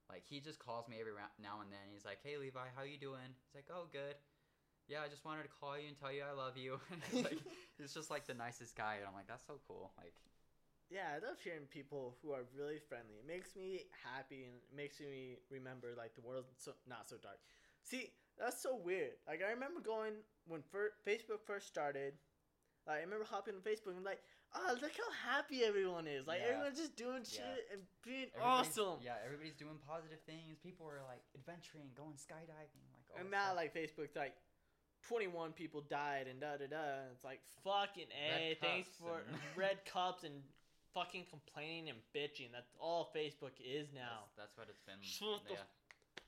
Like he just calls me every now and then. He's like, "Hey Levi, how you doing?" He's like, "Oh, good." Yeah, I just wanted to call you and tell you I love you. like he's just like the nicest guy, and I'm like, that's so cool. Like, Yeah, I love hearing people who are really friendly. It makes me happy and it makes me remember like the world's so not so dark. See, that's so weird. Like I remember going when fir- Facebook first started. Like, I remember hopping on Facebook and like, oh, look how happy everyone is. Like Yeah. everyone's just doing shit Yeah. and being everybody's- awesome. Yeah, everybody's doing positive things. People are like adventuring, going skydiving, like all and now stuff. like Facebook's like. 21 people died and da da da. It's like fucking a. Thanks for red cups and fucking complaining and bitching. That's all Facebook is now. That's, that's what it's been. Shut the yeah.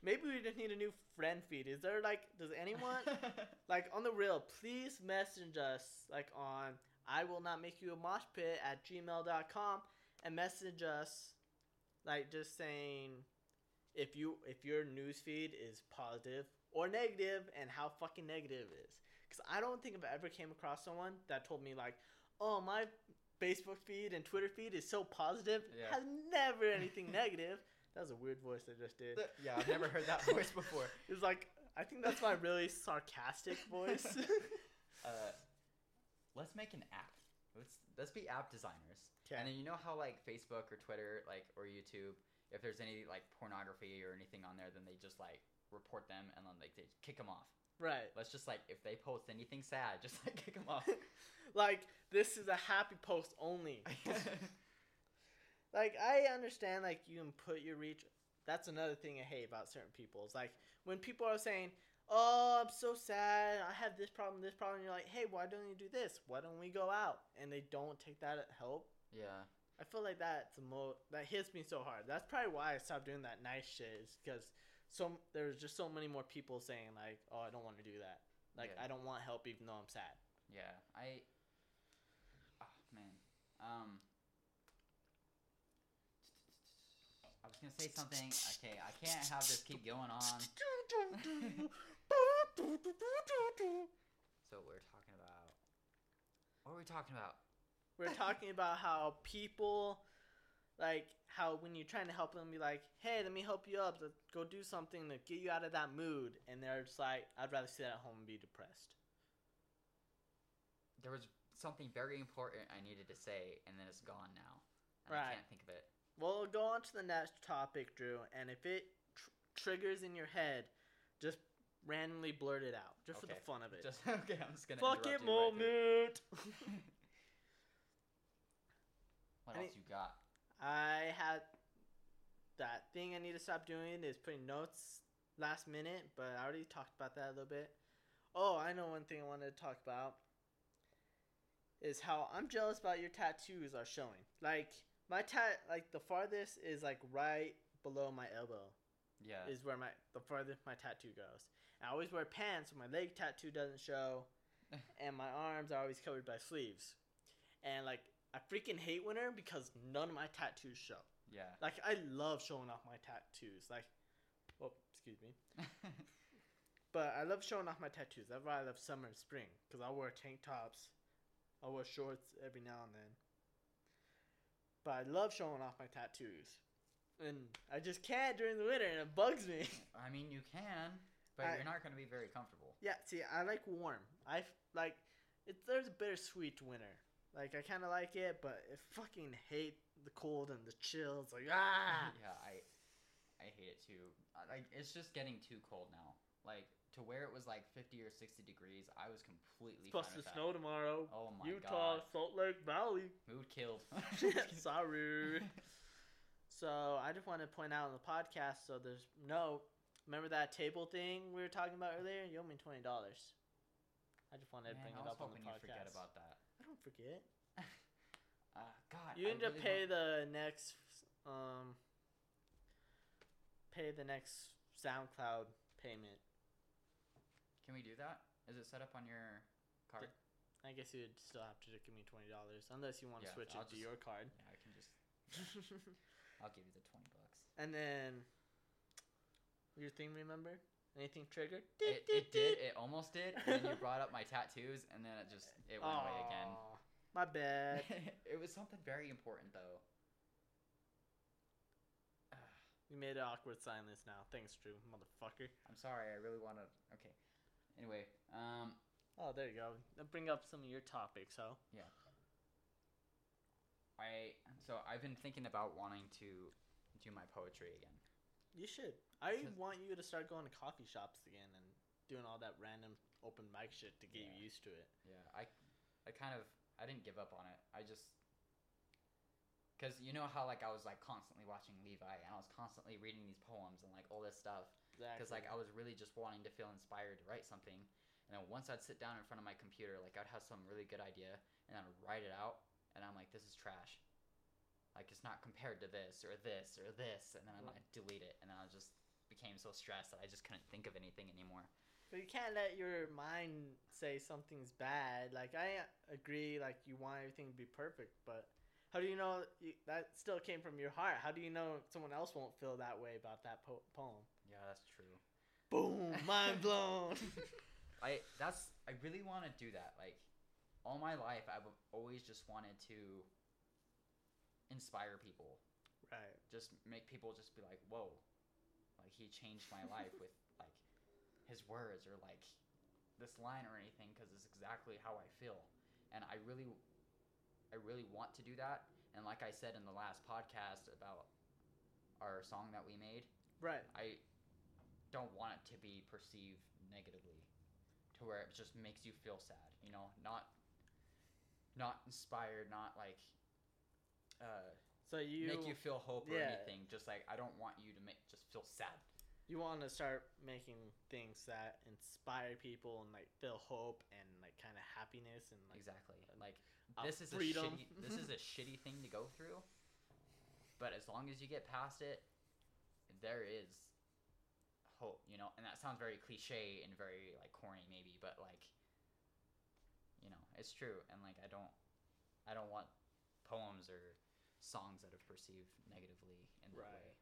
Maybe we just need a new friend feed. Is there like, does anyone like on the real? Please message us like on I will not make you a mosh pit at gmail.com and message us like just saying if you if your news feed is positive or negative and how fucking negative it is. Because I don't think I've ever came across someone that told me like, oh my Facebook feed and Twitter feed is so positive. Yeah. Has never anything negative. That was a weird voice I just did. yeah, I've never heard that voice before. It's like I think that's my really sarcastic voice. Uh, let's make an app. Let's let's be app designers. And then you know how like Facebook or Twitter like or YouTube, if there's any like pornography or anything on there, then they just like report them and then like they kick them off. right. Let's just like if they post anything sad, just like kick them off. like this is a happy post only. Like I understand like you can put your reach that's another thing I hate about certain people. It's like when people are saying, Oh, I'm so sad, I have this problem, this problem, you're like, Hey, why don't you do this? Why don't we go out? And they don't take that at help. yeah. I feel like that's the mo that hits me so hard. That's probably why I stopped doing that nice shit is because so there's just so many more people saying like, "Oh, I don't want to do that." Like, Yeah. I don't want help even though I'm sad. Yeah. I. Oh man. Um. I was gonna say something. Okay, I can't have this keep going on. So we're talking about. What are we talking about? We're talking about how people, like, how when you're trying to help them, be like, "Hey, let me help you up. Let's go do something to get you out of that mood," and they're just like, "I'd rather sit at home and be depressed." There was something very important I needed to say, and then it's gone now. And Right. I can't think of it. Well, go on to the next topic, Drew, and if it tr- triggers in your head, just randomly blurt it out, just for the fun of it. Just okay. I'm just gonna. Fuck it, you right moment. What Any- else you got? I had that thing I need to stop doing is putting notes last minute, but I already talked about that a little bit. Oh, I know one thing I wanted to talk about is how I'm jealous about your tattoos are showing. Like my tat, like the farthest is like right below my elbow Yeah. is where my the farthest my tattoo goes. I always wear pants, so my leg tattoo doesn't show, and my arms are always covered by sleeves. And like I freaking hate winter because none of my tattoos show. yeah. Like I love showing off my tattoos. Like, oh, excuse me, but I love showing off my tattoos. That's why I love summer and spring because I'll wear tank tops, I'll wear shorts every now and then. But I love showing off my tattoos, and I just can't during the winter, and it bugs me. I mean, you can, but I- you're not gonna be very comfortable. yeah, see, I like warm. I like it. There's a bittersweet winter. Like I kind of like it, but I fucking hate the cold and the chills. Like ah. yeah, I, I hate it too. Like it's just getting too cold now. Like to where it was like 50 or 60 degrees, I was completely supposed fine to snow tomorrow. Oh my god. Utah, god, Salt Lake Valley. mood killed. Sorry. So I just want to point out on the podcast, so there's no. Remember that table thing we were talking about earlier? You owe me twenty dollars. I just wanted to bring I it up on the hoping you podcast. forget about that. I don't forget. Uh, God, You need to pay want- the next um. Pay the next SoundCloud payment. Can we do that? Is it set up on your card? I guess you'd still have to give me twenty dollars, unless you want to Yeah, switch I'll it to your card. Yeah, I can just. I'll give you the 20 bucks. and then your thing, remember? Anything triggered? It, it did. It almost did. And then you brought up my tattoos, and then it just it went away again. My bad. it was something very important though. You made an awkward silence now. Thanks, Drew, motherfucker. I'm sorry. I really want to. Okay. Anyway, um, Oh, there you go. Bring up some of your topics, huh? Yeah. I so I've been thinking about wanting to do my poetry again. You should. I want you to start going to coffee shops again and doing all that random open mic shit to get Yeah. you used to it. Yeah, I, I kind of I didn't give up on it. I just because you know how like I was like constantly watching Levi and I was constantly reading these poems and like all this stuff Exactly. because like I was really just wanting to feel inspired to write something. And then once I'd sit down in front of my computer, like I'd have some really good idea and I'd write it out, and I'm like, this is trash. Like it's not compared to this or this or this, and then I'm like delete it, and then I just became so stressed that I just couldn't think of anything anymore. But you can't let your mind say something's bad. Like I agree, like you want everything to be perfect, but how do you know you, that still came from your heart? How do you know someone else won't feel that way about that po- poem? Yeah, that's true. Boom, mind blown. I that's I really want to do that. Like all my life, I've always just wanted to inspire people. right. Just make people just be like, "Whoa!" Like he changed my life with like his words or like this line or anything because it's exactly how I feel, and I really, I really want to do that. And like I said in the last podcast about our song that we made, Right. I don't want it to be perceived negatively to where it just makes you feel sad, you know, not not inspired, not like uh So you make you feel hope or yeah. anything. Just like I don't want you to make just feel sad. you want to start making things that inspire people and like feel hope and like kind of happiness and like Exactly. Like this is freedom. a shitty this is a shitty thing to go through. But as long as you get past it, there is hope, you know. And that sounds very cliche and very like corny maybe, but like you know, it's true and like I don't I don't want poems or songs that are perceived negatively in that Right. way.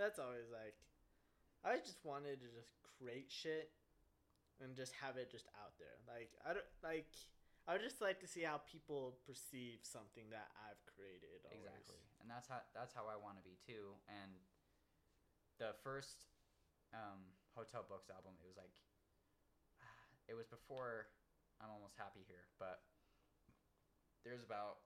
That's always like, I just wanted to just create shit and just have it just out there. Like I don't like. I would just like to see how people perceive something that I've created. Always. Exactly, and that's how that's how I want to be too. And the first um, Hotel Books album, it was like it was before I'm almost happy here, but there's about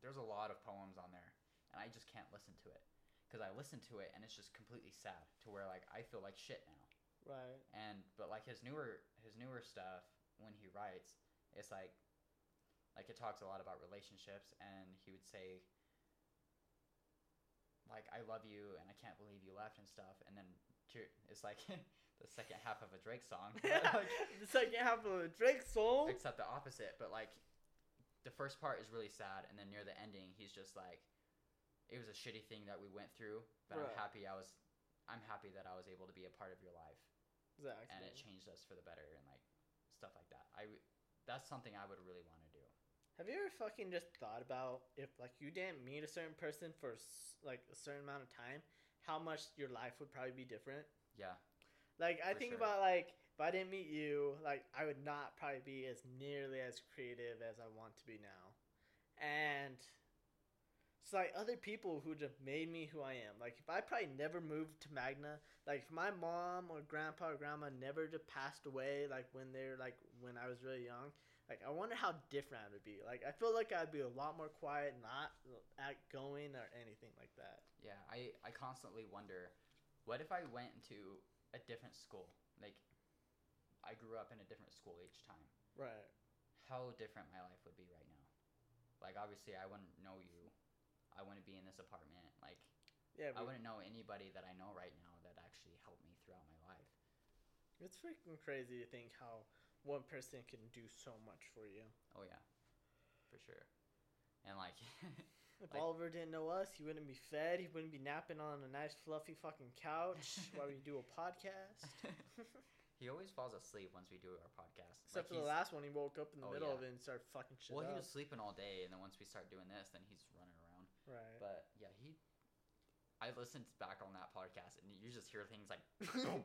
there's a lot of poems on there, and I just can't listen to it because I listen to it and it's just completely sad to where like I feel like shit now. Right. And but like his newer his newer stuff when he writes, it's like like it talks a lot about relationships and he would say like I love you and I can't believe you left and stuff and then to- it's like the second half of a Drake song. Like, the second half of a Drake song. except the opposite, but like the first part is really sad and then near the ending he's just like it was a shitty thing that we went through, but I'm happy I was I'm happy that I was able to be a part of your life Exactly. and it changed us for the better and like stuff like that. I that's something I would really want to do. Have you ever fucking just thought about if like you didn't meet a certain person for like a certain amount of time, how much your life would probably be different? Yeah, Like I think sure. about like if I didn't meet you, like I would not probably be as nearly as creative as I want to be now. And it's like other people who just made me who I am. Like if I probably never moved to Magna, like if my mom or grandpa or grandma never just passed away like when they're like when I was really young, like I wonder how different I would be. Like I feel like I'd be a lot more quiet, not outgoing or anything like that. yeah. I I constantly wonder, what if I went into a different school? Like, I grew up in a different school each time. Right. How different my life would be right now. Like obviously I wouldn't know you. I wouldn't be in this apartment. Like Yeah, I wouldn't know anybody that I know right now that actually helped me throughout my life. it's freaking crazy to think how one person can do so much for you. Oh yeah, for sure. And like, If Like- Oliver didn't know us, he wouldn't be fed. He wouldn't be napping on a nice fluffy fucking couch while we do a podcast. he always falls asleep once we do our podcast. Except Like, for the last one, he woke up in the Oh, middle yeah. of it and started fucking shit Well, he was sleeping all day, and then once we start doing this, then he's running around. right. But yeah, he. I listened back on that podcast, and you just hear things like boom,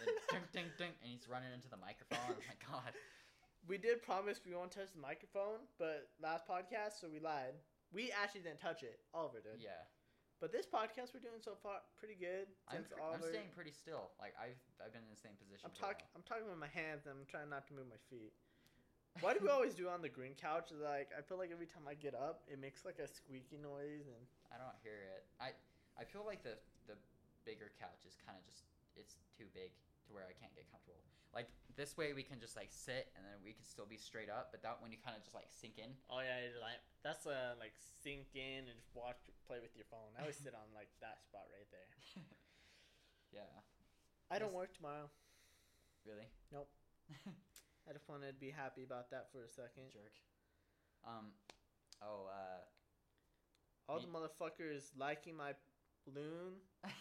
and ding, ding, ding, and he's running into the microphone. Oh my god! we did promise we won't touch the microphone, but last podcast, so we lied. We actually didn't touch it. Oliver did. Yeah, But this podcast we're doing so far pretty good. I'm, pre- I'm staying pretty still. Like I've I've been in the same position. I'm talking. I'm talking with my hands. and I'm trying not to move my feet. Why do we always do it on the green couch? Like I feel like every time I get up, it makes like a squeaky noise, and. I don't hear it. I I feel like the the bigger couch is kind of just it's too big to where I can't get comfortable. Like this way we can just like sit and then we can still be straight up, but that when you kind of just like sink in. oh yeah, like that's uh like sink in and just watch play with your phone. I always sit on like that spot right there. yeah, I don't work tomorrow. really. Nope. I just wanted to be happy about that for a second. Jerk. Um. Oh. Uh. All Me- the motherfuckers liking my balloon.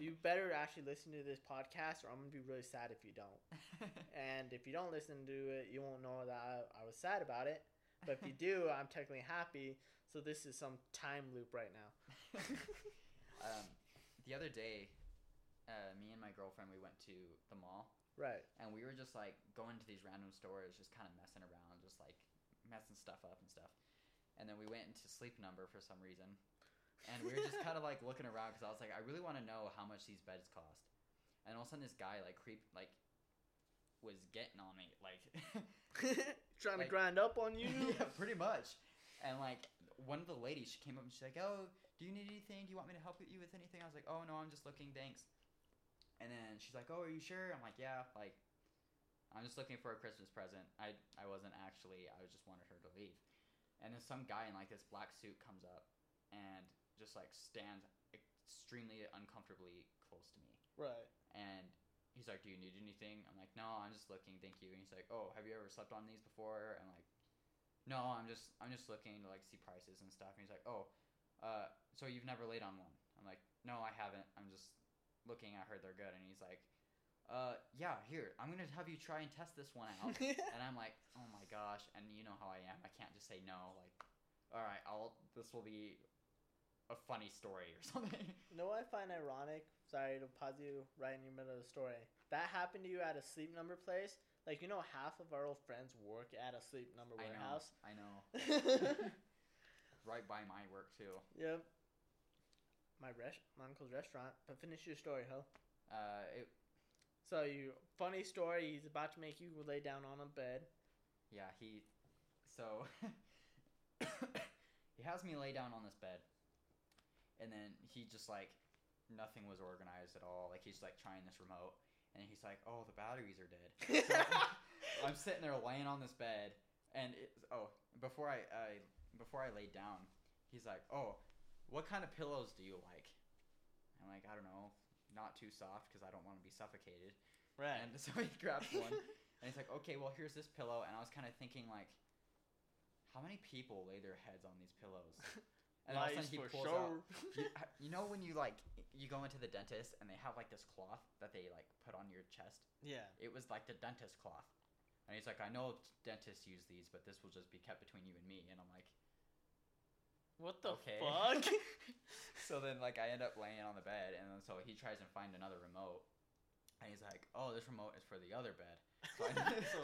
You better actually listen to this podcast, or I'm gonna be really sad if you don't. And if you don't listen to it, you won't know that I, I was sad about it. But if you do, I'm technically happy. So this is some time loop right now. um, the other day, uh, me and my girlfriend we went to the mall Right. and we were just like going to these random stores, just kind of messing around, just like messing stuff up and stuff. And then we went into Sleep Number for some reason, and we were just kind of like looking around because I was like, I really want to know how much these beds cost. And all of a sudden, this guy like creep like was getting on me, like Trying to grind up on you. yeah, pretty much. And like one of the ladies, she came up and she's like, "Oh, do you need anything? Do you want me to help you with anything?" I was like, "Oh no, I'm just looking, thanks." And then she's like, "Oh, are you sure?" I'm like, "Yeah." Like, I'm just looking for a Christmas present. I I wasn't actually. I was just wanted her to leave. And then some guy in like this black suit comes up and just like stands extremely uncomfortably close to me Right. and he's like, "Do you need anything?" I'm like, "No, I'm just looking, thank you." And he's like, "Oh, have you ever slept on these before?" And like, "No, I'm just I'm just looking to like see prices and stuff." And he's like, "Oh, uh, so you've never laid on one?" I'm like, "No, I haven't. I'm just looking. I heard they're good." And he's like, "Uh, yeah, here, I'm gonna have you try and test this one out." and I'm like, "Oh my gosh!" And you know how I am. I can't just say no. Like, all right, I'll. This will be a funny story or something. You know what I find ironic? Sorry to pause you right in the middle of the story. That happened to you at a sleep number place. Like you know, half of our old friends work at a sleep number I know. warehouse. I know. right by my work too. yep. My res- my uncle's restaurant. But finish your story, ho. Uh, it, So you funny story. He's about to make you lay down on a bed. yeah, he, so, he has me lay down on this bed, and then he just like, nothing was organized at all. Like he's like trying this remote, and he's like, "Oh, the batteries are dead." So I'm sitting there laying on this bed, and it, oh, before I, I before I laid down, he's like, "Oh, what kind of pillows do you like?" I'm like, "I don't know, not too soft because I don't want to be suffocated." right. And so he grabs one, and he's like, "Okay, well here's this pillow." And I was kind of thinking like, how many people lay their heads on these pillows? And all of a sudden he for pulls sure. out. You, uh, you know when you like you go into the dentist and they have like this cloth that they like put on your chest. yeah. It was like the dentist cloth, and he's like, "I know dentists use these, but this will just be kept between you and me." And I'm like, What the okay. fuck? so then like I end up laying on the bed, and then so he tries and find another remote, and he's like, "Oh, this remote is for the other bed." So, I, so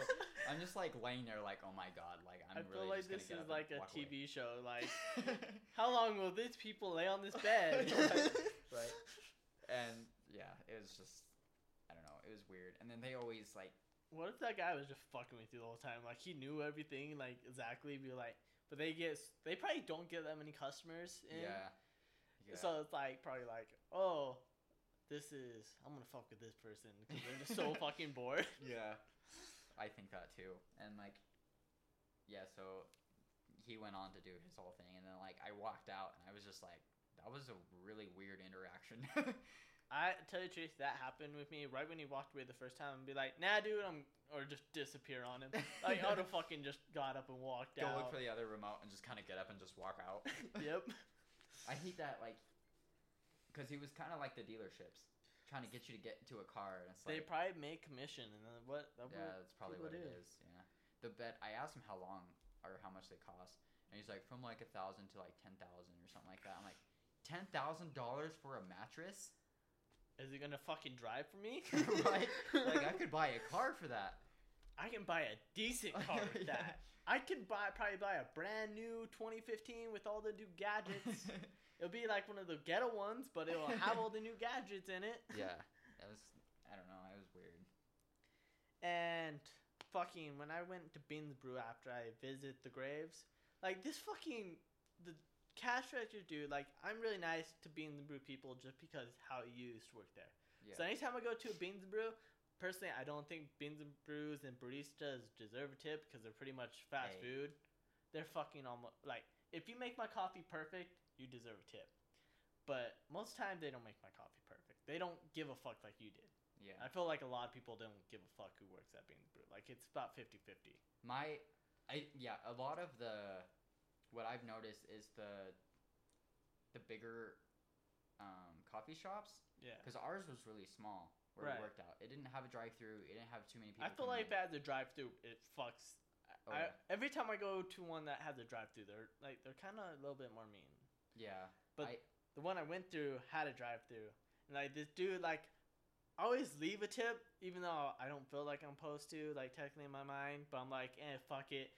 I'm just like laying there, like, "Oh my god!" Like I'm I feel really like just this is like a walk away. TV show. Like, how long will these people lay on this bed? Right. right. And yeah, it was just I don't know, it was weird. And then they always like What if that guy was just fucking with you the whole time? Like he knew everything, like exactly. Be like, but they get, they probably don't get that many customers. In, yeah. yeah. So it's like probably like, oh, this is I'm gonna fuck with this person because they're just so fucking bored. yeah. I think that too. And like yeah, so he went on to do his whole thing and then like I walked out and I was just like that was a really weird interaction. I tell you the truth, that happened with me right when he walked away the first time and be like, nah, dude, I'm or just disappear on him. Like I would have fucking just got up and walked Go out. Go look for the other remote and just kind of get up and just walk out. yep. I hate that like cuz he was kind of like the dealerships trying to get you to get into a car and it's They like probably make commission and then what? that Yeah, that's probably what it is. Yeah, the bet. I asked him how long or how much they cost, and he's like from like a thousand to like ten thousand or something like that. I'm like, ten thousand dollars for a mattress? Is he gonna fucking drive for me? right? Like I could buy a car for that. I can buy a decent car with Yeah. that. I can buy probably buy a brand new 2015 with all the new gadgets. It'll be like one of the ghetto ones, but it'll have all the new gadgets in it. yeah, that was. I don't know. It was weird. And fucking when I went to Beans Brew after I visited the graves, like this fucking the cash register dude, like I'm really nice to Beans Brew people just because how you used to work there. Yeah. So anytime I go to a Beans Brew, personally, I don't think Beans and Brews and baristas deserve a tip because they're pretty much fast Hey. food. They're fucking almost like if you make my coffee perfect, you deserve a tip. But most times they don't make my coffee perfect. They don't give a fuck like you did. yeah. I feel like a lot of people don't give a fuck who works at Beans and Brew. Like it's about 50-50. My, I yeah, a lot of the, what I've noticed is the, the bigger, um, coffee shops Yeah. because ours was really small where Right. we worked out. It didn't have a drive-through. It didn't have too many people. I feel like if in. has a drive-through, it fucks. Oh, I, yeah. every time I go to one that has a drive-through, they're like they're kind of a little bit more mean. Yeah, But I, the one I went through had a drive through. And like this dude like I always leave a tip even though I don't feel like I'm supposed to, like technically in my mind, but I'm like, eh, fuck it.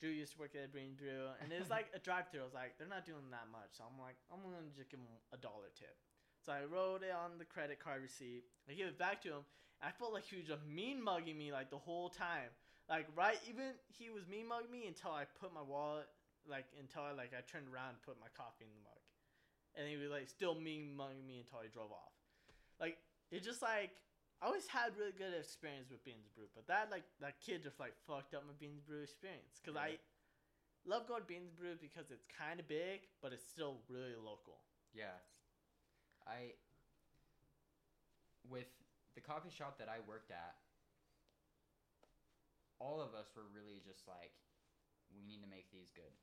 Drew used to work at a Green Drew and it's like a drive through. I was like, they're not doing that much. So I'm like, I'm gonna just give him a dollar tip. So I wrote it on the credit card receipt. I give it back to him. I felt like he was just mean mugging me like the whole time. Like right even he was mean mugging me until I put my wallet like until I like I turned around and put my coffee in the mug and he was like still mean mugging me until he drove off. Like it just like I always had really good experience with Beans Brew, but that like that kid just like fucked up my Beans Brew experience because I love going to Beans Brew because it's kind of big, but it's still really local. yeah, I. With the coffee shop that I worked at, all of us were really just like, we need to make these good.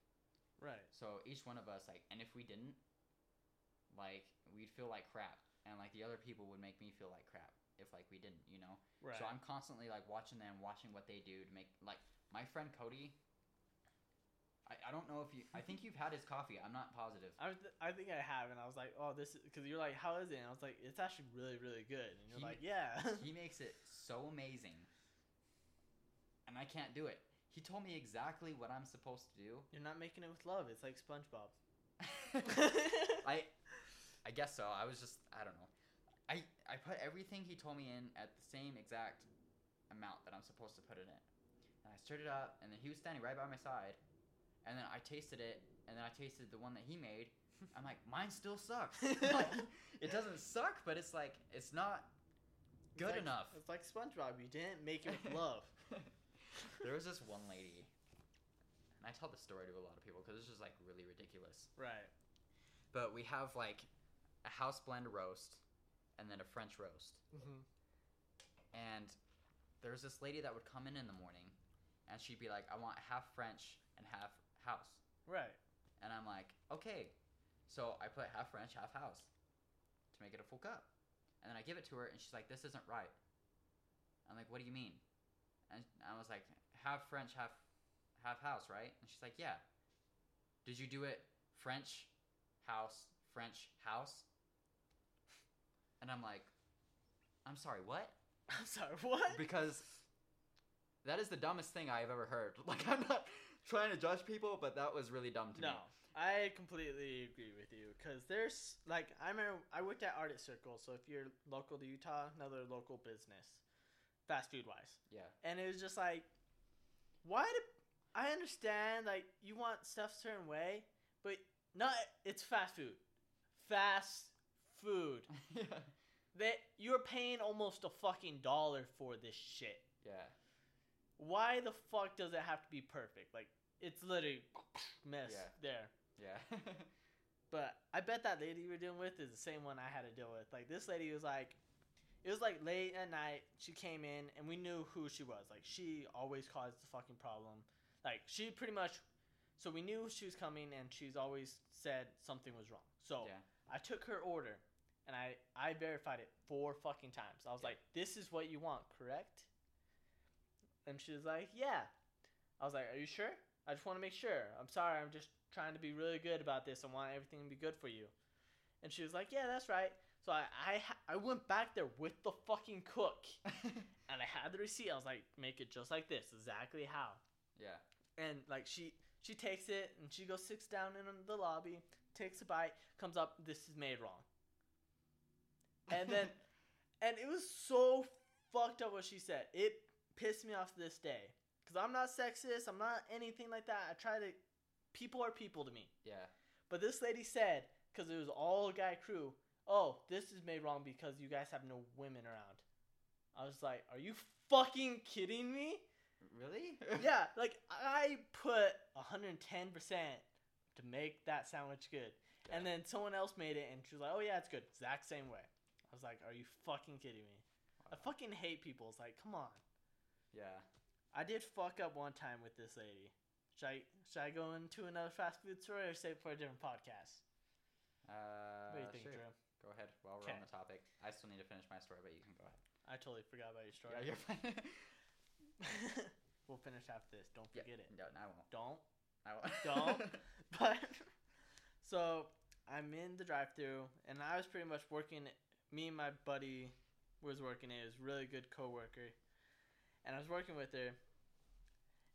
Right. So each one of us, like, and if we didn't, like, we'd feel like crap, and like the other people would make me feel like crap if like we didn't, you know. Right. So I'm constantly like watching them, watching what they do to make like my friend Cody. I, I don't know if you. I think you've had his coffee. I'm not positive. I, was, I think I have, and I was like, oh, this is because you're like, how is it? And I was like, it's actually really, really good. And you're He- like, yeah. he makes it so amazing, and I can't do it. He told me exactly what I'm supposed to do. you're not making it with love. It's like SpongeBob. I I guess so. I was just I don't know. I I put everything he told me in at the same exact amount that I'm supposed to put it in. And I stirred it up and then he was standing right by my side. And then I tasted it and then I tasted the one that he made. I'm like, mine still sucks. like, it doesn't suck, but it's like it's not It's good like- enough. It's like SpongeBob. You didn't make it with love. There was this one lady and I tell the story to a lot of people because it's just like really ridiculous. right. But we have like a house blend roast and then a French roast. Mm-hmm. And there's this lady that would come in in the morning and she'd be like, I want half French and half house. Right. And I'm like, okay. So I put half French, half house to make it a full cup. And then I give it to her and she's like, this isn't right. I'm like, what do you mean? And I was like, half French, half half house, right? And she's like, yeah. Did you do it French house, French house? And I'm like, I'm sorry, what? I'm sorry. What? because that is the dumbest thing I've ever heard. Like I'm not trying to judge people, but that was really dumb to No, me. No, I completely agree with you because there's like I remember I worked at Arctic Circle, so if you're local to Utah, another local business, fast food wise, Yeah. and it was just like, why do I understand like you want stuff a certain way, but not it's fast food, fast food. yeah. That you're paying almost a fucking dollar for this shit. Yeah. Why the fuck does it have to be perfect? Like it's literally mess Yeah. there. Yeah. But I bet that lady you were dealing with is the same one I had to deal with. Like this lady was like, it was like late at night. She came in and we knew who she was. Like she always caused the fucking problem. Like she pretty much, so we knew she was coming and she's always said something was wrong. So yeah. I took her order and I I verified it four fucking times. I was Yeah. like, this is what you want, correct? And she was like, yeah. I was like, are you sure? I just want to make sure. I'm sorry. I'm just trying to be really good about this. I want everything to be good for you. And she was like, yeah, that's right. So I I, I went back there with the fucking cook and I had the receipt. I was like, make it just like this, exactly how. Yeah. And like she she takes it and she goes sits down in the lobby, takes a bite, comes up. This is made wrong. And then, and it was so fucked up what she said. It pissed me off to this day. Cause I'm not sexist. I'm not anything like that. I try to. People are people to me. yeah. But this lady said, because it was all guy crew, oh, this is made wrong because you guys have no women around. I was like, are you fucking kidding me? Really? yeah, like I put 110% to make that sandwich good. And then someone else made it and she was like, oh yeah, it's good. Exact same way. I was like, are you fucking kidding me? I fucking hate people. It's like, come on. Yeah. I did fuck up one time with this lady. Should I, should I go into another fast food story or save it for a different podcast? Uh, What do you think, sure. Drew? Go ahead. While we're Okay. on the topic, I still need to finish my story, but you can go ahead. I totally forgot about your story. Yeah, you're fine. we'll finish after this. Don't Yeah, forget it. No, I won't. Don't. I won't. Don't. But so I'm in the drive-through, and I was pretty much working. Me and my buddy was working. It was a really good coworker, and I was working with her.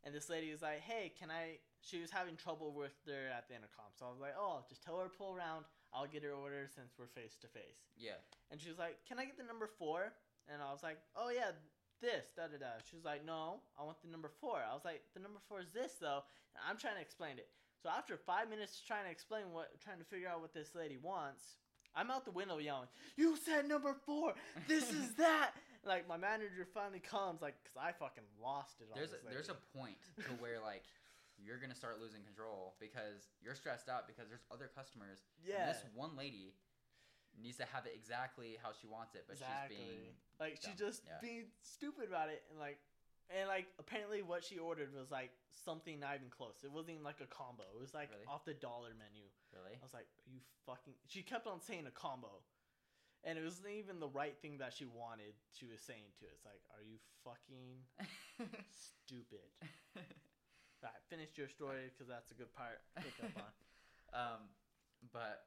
And this lady was like, "Hey, can I?" She was having trouble with her at the intercom, so I was like, "Oh, just tell her to pull around. I'll get her order since we're face to face." yeah. And she was like, "Can I get the number four? And I was like, "Oh yeah, this da da da." She was like, "No, I want the number four. I was like, "The number four is this though." And I'm trying to explain it. So after five minutes trying to explain what, trying to figure out what this lady wants, I'm out the window yelling, "You said number four. This is that." like my manager finally comes, like, cause I fucking lost it. There's a, there's a point to where like you're gonna start losing control because you're stressed out because there's other customers. and yeah. this one lady needs to have it exactly how she wants it, but exactly. she's being like she dumb. just Yeah. being stupid about it and like and like apparently what she ordered was like something not even close. It wasn't even like a combo. It was like Really? off the dollar menu. really. I was like, "Are you fucking?" She kept on saying a combo, and it wasn't even the right thing that she wanted. She was saying to it. It's like, "Are you fucking stupid?" All right, finish your story because that's a good part. to Pick up on. um, but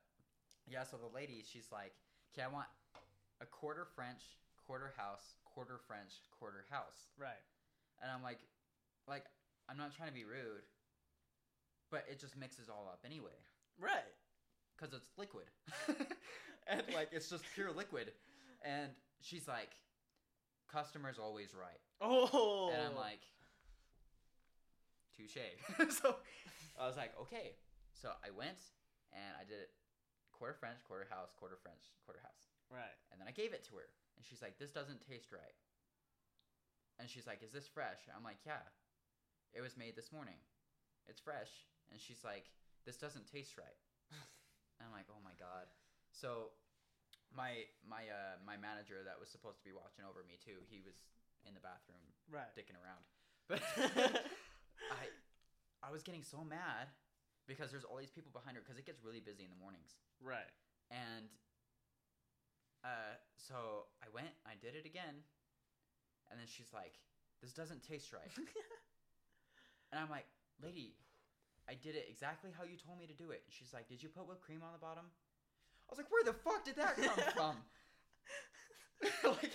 yeah, so the lady, she's like, "Okay, I want a quarter French, quarter house, quarter French, quarter house," Right. and I'm like, like I'm not trying to be rude, but it just mixes all up anyway. Right. because it's liquid and like it's just pure liquid and she's like customer's always right Oh. and i'm like touche. So i was like okay. So i went and i did it quarter french quarter house quarter french quarter house. Right. and then i gave it to her. And she's like this doesn't taste right. And she's like is this fresh? I'm like yeah. It was made this morning. It's fresh. And she's like this doesn't taste right. And i'm like oh my god. So my my uh my manager that was supposed to be watching over me too he was in the bathroom Right. dicking around. But i i was getting so mad because there's all these people behind her because it gets really busy in the mornings right. and uh, so I went, I did it again, and then she's like, "This doesn't taste right," and I'm like, "Lady, I did it exactly how you told me to do it." And she's like, "Did you put whipped cream on the bottom?" I was like, "Where the fuck did that come from?" like,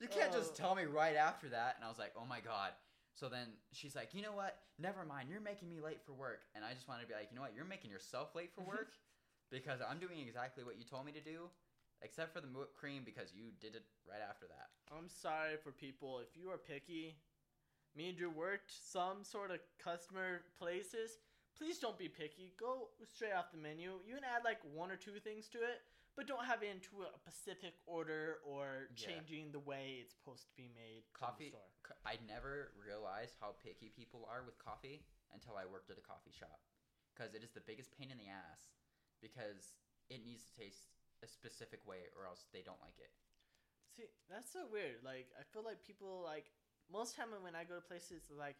you can't just Oh. tell me right after that. And I was like, "Oh my god." So then she's like, "You know what? Never mind. You're making me late for work." And I just wanted to be like, "You know what? You're making yourself late for work." because I'm doing exactly what you told me to do, except for the whipped cream because you did it right after that. I'm sorry for people. If you are picky, me and Drew worked some sort of customer places. Please don't be picky. Go straight off the menu. You can add like one or two things to it, but don't have it into a specific order or Yeah. changing the way it's supposed to be made. Coffee. In the store. c- I never realized how picky people are with coffee until I worked at a coffee shop, because it is the biggest pain in the ass, because it needs to taste a specific way or else they don't like it. See, that's so weird. Like, I feel like people like most time when I go to places, like,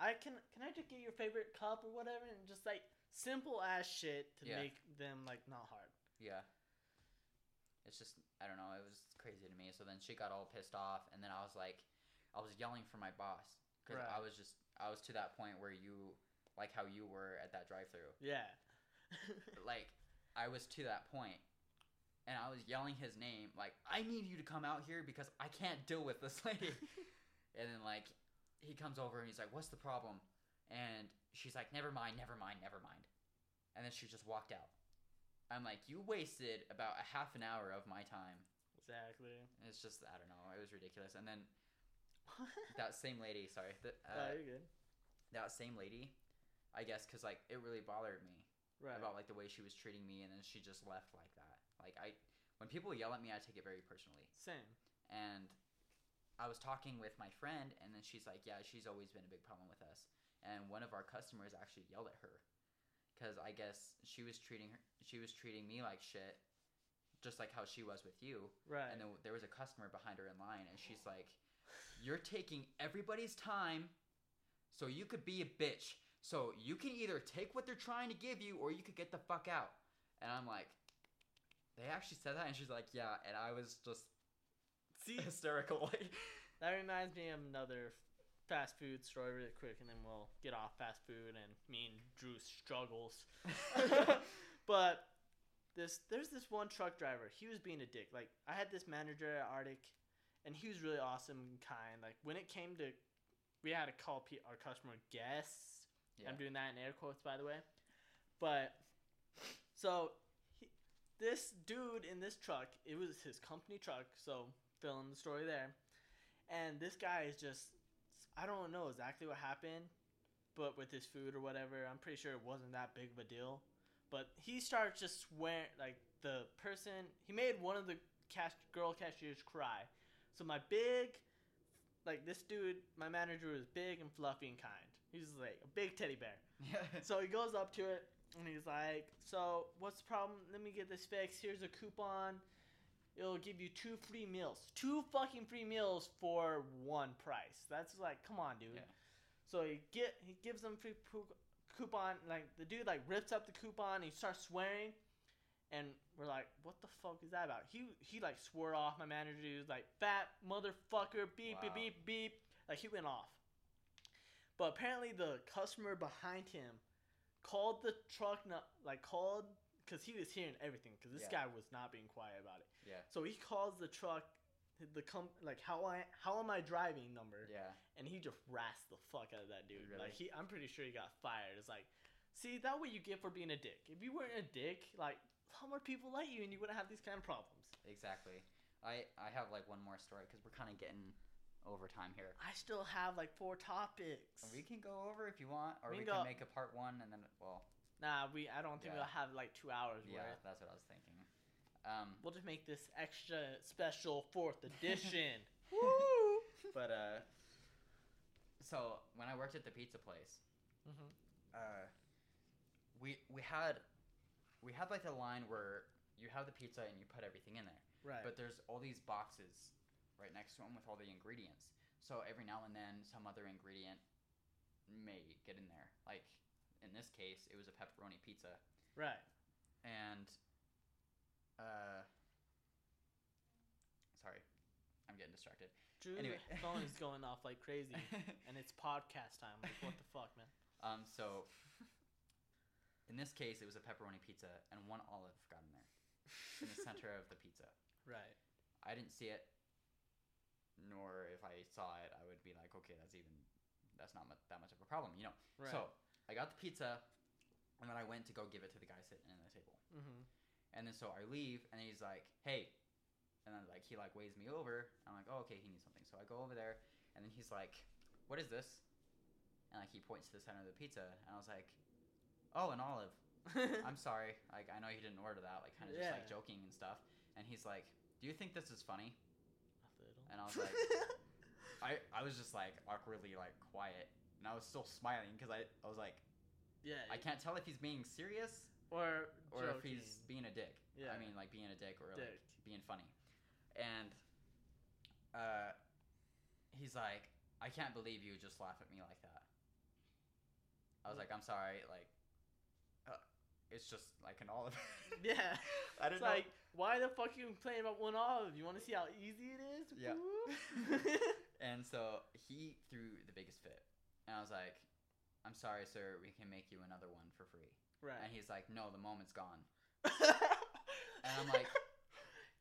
I can can I just get your favorite cup or whatever, and just like simple ass shit to Yeah. make them like not hard. Yeah. It's just I don't know. It was crazy to me. So then she got all pissed off, and then I was like, I was yelling for my boss because I was just I was to that point where you like how you were at that drive-through. Yeah. like I was to that point, and I was yelling his name like I need you to come out here because I can't deal with this lady. And then like he comes over and he's like, "What's the problem?" And she's like, "Never mind, never mind, never mind." And then she just walked out. I'm like, "You wasted about a half an hour of my time." Exactly. It's just I don't know. It was ridiculous. And then that same lady, sorry, the, oh, uh, you're good. that same lady, I guess, because like it really bothered me Right. about like the way she was treating me, and then she just left like that. Like I, when people yell at me, I take it very personally. Same. And I was talking with my friend, and then she's like, "Yeah, she's always been a big problem with us." And one of our customers actually yelled at her because I guess she was treating her, she was treating me like shit, just like how she was with you. Right. And then there was a customer behind her in line, and she's like, "You're taking everybody's time, so you could be a bitch. So you can either take what they're trying to give you, or you could get the fuck out." And I'm like, "They actually said that?" And she's like, "Yeah." And I was just See, hysterical. Like, that reminds me of another fast food story really quick, and then we'll get off fast food and me and Drew's struggles. but this there's this one truck driver. He was being a dick. Like I had this manager at Arctic, and he was really awesome and kind. Like when it came to, we had to call pe- our customer guests. Yeah. I'm doing that in air quotes, by the way. But so he, this dude in this truck, it was his company truck. So fill in the story there. And this guy is just, I don't know exactly what happened, but with his food or whatever, I'm pretty sure it wasn't that big of a deal. But he starts just swearing, like the person, he made one of the cash, girl cashiers cry. So my big, like this dude, my manager was big and fluffy and kind. He's like a big teddy bear. yeah. So he goes up to it and he's like, "So what's the problem? Let me get this fixed. Here's a coupon. It'll give you two free meals. Two fucking free meals for one price. That's like, come on, dude." Yeah. So he get he gives them free coupon. Like the dude like rips up the coupon. And he starts swearing, and we're like, "What the fuck is that about?" He he like swore off my manager. Was like, "Fat motherfucker, beep beep Wow. beep beep." Like he went off. But apparently the customer behind him called the truck like called because he was hearing everything because this Yeah. guy was not being quiet about it. Yeah. So he calls the truck the com like how I how am I driving number Yeah. and he just rasped the fuck out of that dude. Really? Like he I'm pretty sure he got fired. It's like see that what you get for being a dick. If you weren't a dick, like how more people like you and you wouldn't have these kind of problems. Exactly. I I have like one more story because we're kind of getting over time here. I still have like four topics. We can go over if you want, or We we, can can make a part one and then well, Nah, we I don't think Yeah. we'll have like two hours yeah, worth. that's what I was thinking. Um, We'll just make this extra special fourth edition. Woo! But uh, so when I worked at the pizza place, hmm uh, we we had we had like the line where you have the pizza and you put everything in there, Right. but there's all these boxes right next to them with all the ingredients. So every now and then, some other ingredient may get in there. Like in this case, it was a pepperoni pizza, right. and uh, sorry, I'm getting distracted. Drew's Anyway. phone is going off like crazy, and it's podcast time. Like what the fuck, man? Um, so in this case, it was a pepperoni pizza, and one olive got in there in the center of the pizza. Right. I didn't see it, nor if I saw it, I would be like, okay, that's even that's not mu- that much of a problem, you know. Right. So I got the pizza, and then I went to go give it to the guy sitting at the table, mm-hmm. and then so I leave, and he's like, hey, and then like he like waves me over. I'm like, oh okay, he needs something. So I go over there, and then he's like, what is this? And like he points to the center of the pizza, and I was like, oh, an olive. I'm sorry. Like I know you didn't order that. Like kind of just like joking and stuff. And he's like, "Do you think this is funny?" A little. And I was like, I I was just like awkwardly like quiet, and I was still smiling because I I was like, yeah. I can't tell if he's being serious or or if he's being a dick. Yeah. I mean like being a dick or like being funny. And uh, he's like, I can't believe you would just laugh at me like that. I was like, I'm sorry, like, uh, it's just like an olive. Yeah. I It's didn't know. like, why the fuck you complaining about one olive? You want to see how easy it is? Yeah. And so he threw the biggest fit. And I was like, I'm sorry, sir, we can make you another one for free. right. And he's like, no, the moment's gone. And I'm like,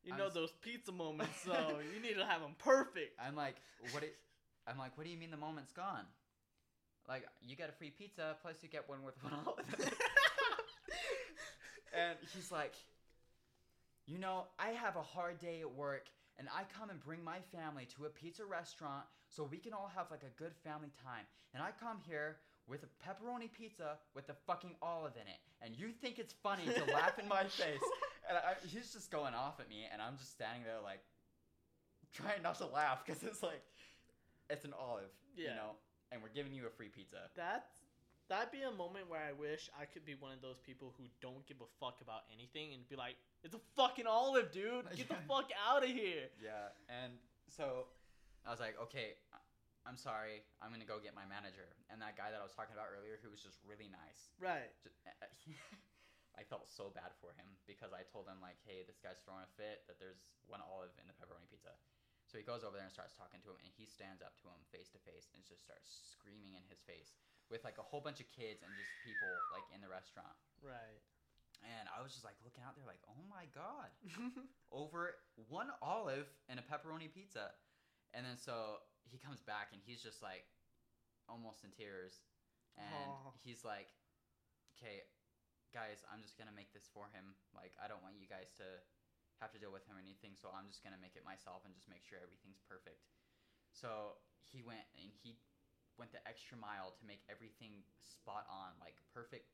you I'm know those pizza moments, so you need to have them perfect. I'm like, what it, I'm like, what do you mean the moment's gone? Like, you get a free pizza, plus you get one with one olive. and he's like, you know, I have a hard day at work, and I come and bring my family to a pizza restaurant so we can all have like a good family time. And I come here with a pepperoni pizza with a fucking olive in it, and you think it's funny to laugh in my face. And I, he's just going off at me, and I'm just standing there like trying not to laugh because it's like it's an olive, you know, and we're giving you a free pizza. That's that'd be a moment where I wish I could be one of those people who don't give a fuck about anything and be like, "It's a fucking olive, dude. Get the fuck out of here." Yeah, and so I was like, okay, I'm sorry, I'm gonna go get my manager. And that guy that I was talking about earlier, who was just really nice, Right. just, I felt so bad for him because I told him like, hey, this guy's throwing a fit that there's one olive in the pepperoni pizza. So he goes over there and starts talking to him, and he stands up to him face to face and just starts screaming in his face with like a whole bunch of kids and just people like in the restaurant. Right. And I was just like looking out there, like, oh my god, over one olive and a pepperoni pizza. And then so he comes back and he's just like almost in tears. And he's like, okay, guys, I'm just going to make this for him. Like, I don't want you guys to have to deal with him or anything. So I'm just going to make it myself and just make sure everything's perfect. So he went and he went the extra mile to make everything spot on, like perfect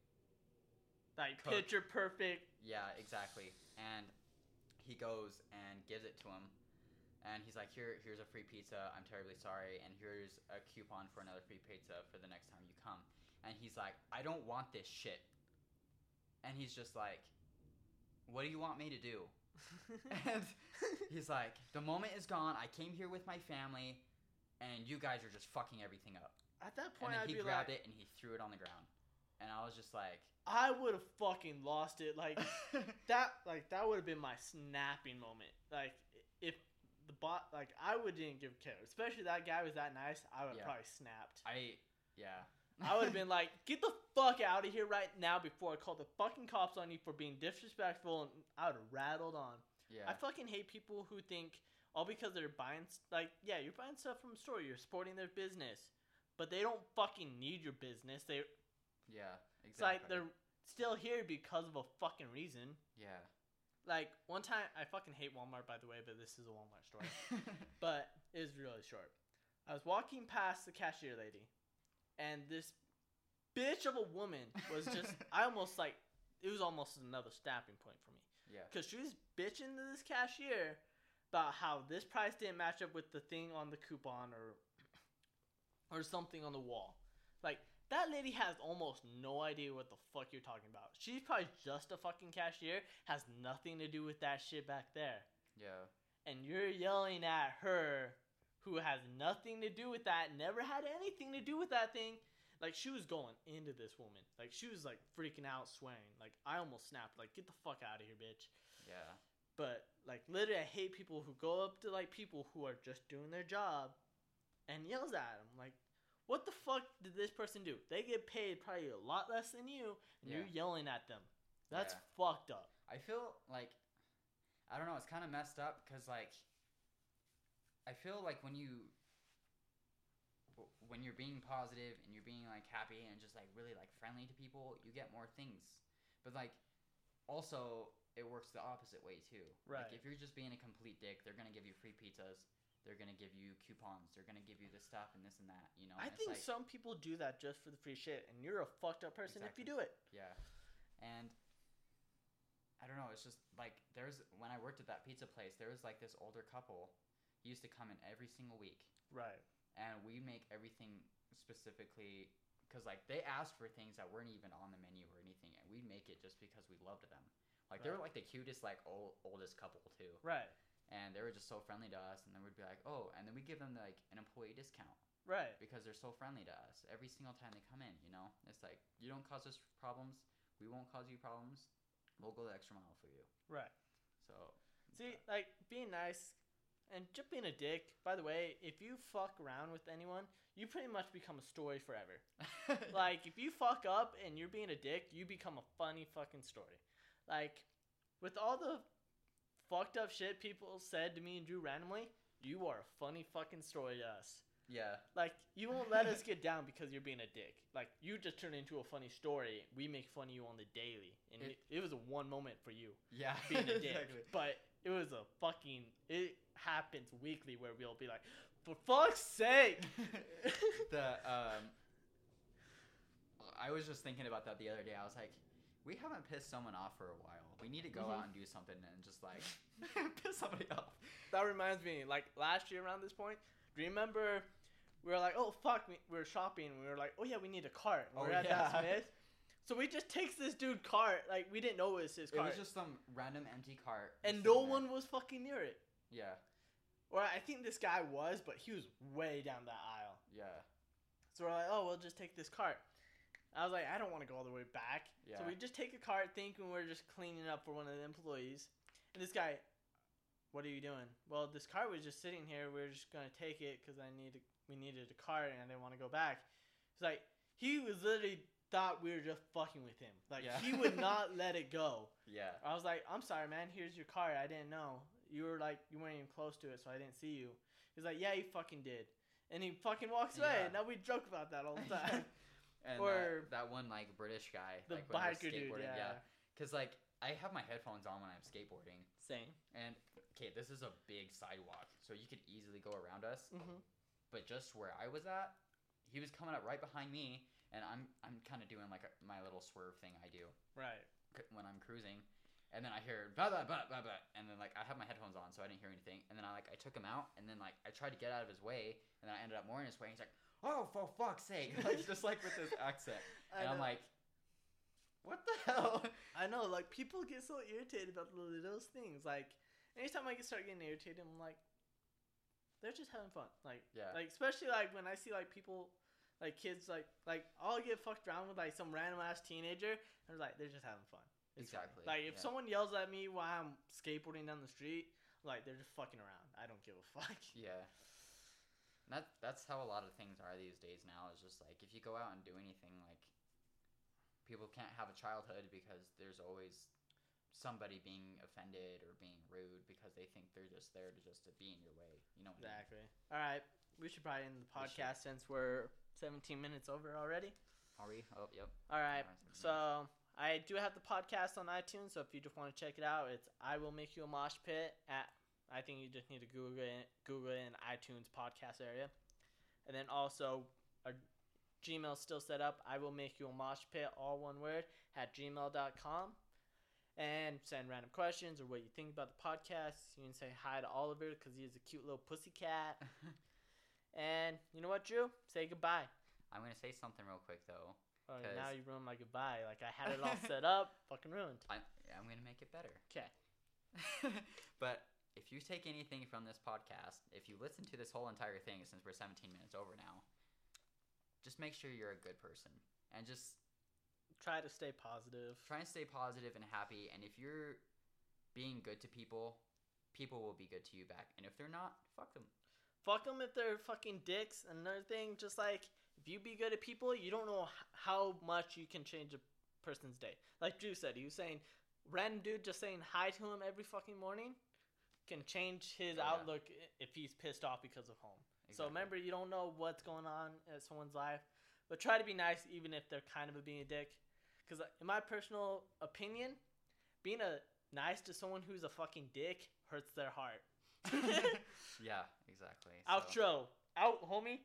like Cook. picture perfect. yeah, exactly. And he goes and gives it to him. And he's like, Here here's a free pizza. I'm terribly sorry. And here's a coupon for another free pizza for the next time you come. And he's like, I don't want this shit. And he's just like, What do you want me to do? And he's like, The moment is gone. I came here with my family, and you guys are just fucking everything up. At that And point, then I'd he be grabbed like, it and he threw it on the ground. And I was just like, I would have fucking lost it. Like that. Like that would have been my snapping moment. Like if the bot, like I would didn't give a care. Especially that guy was that nice. I would have Yeah. probably snapped. I, yeah. I would have been like, get the fuck out of here right now before I call the fucking cops on you for being disrespectful. And I would have rattled on. yeah. I fucking hate people who think all because they're buying like yeah, you're buying stuff from a store, you're supporting their business, but they don't fucking need your business. They Yeah, it's exactly. like they're still here because of a fucking reason. yeah. Like one time, I fucking hate Walmart by the way, but this is a Walmart story. but it was really short. I was walking past the cashier lady, and this bitch of a woman was just. I almost like it was almost another stopping point for me yeah. because she was bitching to this cashier about how this price didn't match up with the thing on the coupon or or something on the wall. Like that lady has almost no idea what the fuck you're talking about. She's probably just a fucking cashier, has nothing to do with that shit back there. Yeah. And you're yelling at her who has nothing to do with that, never had anything to do with that thing. Like she was going into this woman. Like she was like freaking out, swearing. Like I almost snapped. Like get the fuck out of here, bitch. Yeah. But like literally, I hate people who go up to like people who are just doing their job and yells at them. Like, what the fuck did this person do? They get paid probably a lot less than you, and Yeah. you're yelling at them. That's Yeah. fucked up. I feel like I don't know. It's kind of messed up because like I feel like when you when you're being positive and you're being like happy and just like really like friendly to people, you get more things. But like also it works the opposite way too. Right. Like if you're just being a complete dick, they're gonna give you free pizzas. They're gonna give you coupons. They're gonna give you this stuff and this and that. You know. I and think like, some people do that just for the free shit, and you're a fucked up person if you do it. Yeah. And I don't know, it's just like there's when I worked at that pizza place, there was like this older couple. Used to come in every single week Right. and we make everything specifically cuz like they asked for things that weren't even on the menu or anything and we'd make it just because we loved them. Like they were like the cutest like old, oldest couple too. Right. And they were just so friendly to us and then we'd be like, "Oh," and then we give them like an employee discount Right. because they're so friendly to us every single time they come in. You know, it's like you don't cause us problems, we won't cause you problems. We'll go the extra mile for you. Right. So See, uh, like being nice and just being a dick. By the way, if you fuck around with anyone, you pretty much become a story forever. like if you fuck up and you're being a dick, you become a funny fucking story. Like with all the fucked up shit people said to me and Drew randomly, you are a funny fucking story to us. Yeah. Like you won't let us get down because you're being a dick. Like you just turn into a funny story. We make fun of you on the daily, and it, It- was a one moment for you Yeah. being a dick. exactly. But it was a fucking. It happens weekly where we'll be like, for fuck's sake. the um I was just thinking about that the other day. I was like, we haven't pissed someone off for a while. We need to go Mhm. out and do something and just like piss somebody off. That reminds me, like last year around this point, do you remember we were like, oh fuck, we, we were shopping. We were like, oh yeah, we need a cart. And Oh, we're at yeah. that Smith. So we just takes this dude cart, like we didn't know it was his It was just some random empty cart. and no sitting there. one was fucking near it. Yeah, Or I think this guy was, but he was way down that aisle. yeah, So we're like, oh, we'll just take this cart. I was like, I don't want to go all the way back. yeah. So we just take a cart thinking we're just cleaning up for one of the employees. And this guy, what are you doing? Well, this cart was just sitting here. We are just gonna take it because I need we needed a cart and I didn't want to go back. He's like, he was literally thought we were just fucking with him. Like Yeah. he would not let it go. yeah. I was like, I'm sorry, man. Here's your cart. I didn't know. You were like, you weren't even close to it, so I didn't see you. He's like, yeah, you fucking did. And he fucking walks away. Yeah. And now we joke about that all the time. And Or- that, that one like British guy, the like when we were biker dude, skateboarding, yeah. Cause like I have my headphones on when I'm skateboarding, Same. and okay, this is a big sidewalk, so you could easily go around us. Mm-hmm. but just where I was at, he was coming up right behind me, and I'm I'm kind of doing like a, my little swerve thing I do Right. c- when I'm cruising, and then I hear blah blah blah blah blah, and then like I have my headphones on, so I didn't hear anything, and then I like I took him out, and then like I tried to get out of his way, and then I ended up more in his way. And he's like, "Oh, for fuck's sake!" like just like with this accent, I and I'm like, "What the hell?" I know, like people get so irritated about the littlest things. Like anytime I get start getting irritated, I'm like, they're just having fun. Like, Yeah. like especially like when I see like people, like kids, like like I'll get fucked around with like some random ass teenager, and I'm like, they're just having fun. It's fine. Exactly, Like if yeah. someone yells at me while I'm skateboarding down the street, like they're just fucking around. I don't give a fuck. Yeah. And that that's how a lot of things are these days now. Is just like if you go out and do anything, like people can't have a childhood because there's always somebody being offended or being rude because they think they're just there to just to be in your way. You know what I mean? Exactly. All right, we should probably end the We podcast since we're 17 minutes over already. Are we? Oh, yep. All right. So I do have the podcast on iTunes. So if you just want to check it out, it's "I Will Make You a Mosh Pit." At I think you just need to Google it, Google it in iTunes podcast area, and then also our Gmail still set up. I will make you a mosh pit, all one word, at gmail.com. And send random questions or what you think about the podcast. You can say hi to Oliver because he's a cute little pussy cat. And you know what, Drew? Say goodbye. I'm gonna say something real quick though. Oh, now you ruined my goodbye. Like I had it all set up, fucking ruined. I, I'm gonna make it better. Okay. but if you take anything from this podcast, if you listen to this whole entire thing since we're 17 minutes over now, just make sure you're a good person and just Try to stay positive. try and stay positive and happy. And if you're being good to people, people will be good to you back. And if they're not, fuck them. Fuck them if they're fucking dicks. Another thing, just like if you be good at people, you don't know how much you can change a person's day. Like Drew said, he was saying, random dude just saying hi to him every fucking morning can change his Oh, outlook i- if he's pissed off because of home. So remember, you don't know what's going on in someone's life, but try to be nice even if they're kind of a being a dick. Because uh, in my personal opinion, being a nice to someone who's a fucking dick hurts their heart. yeah, exactly. So- Outro. Out, homie.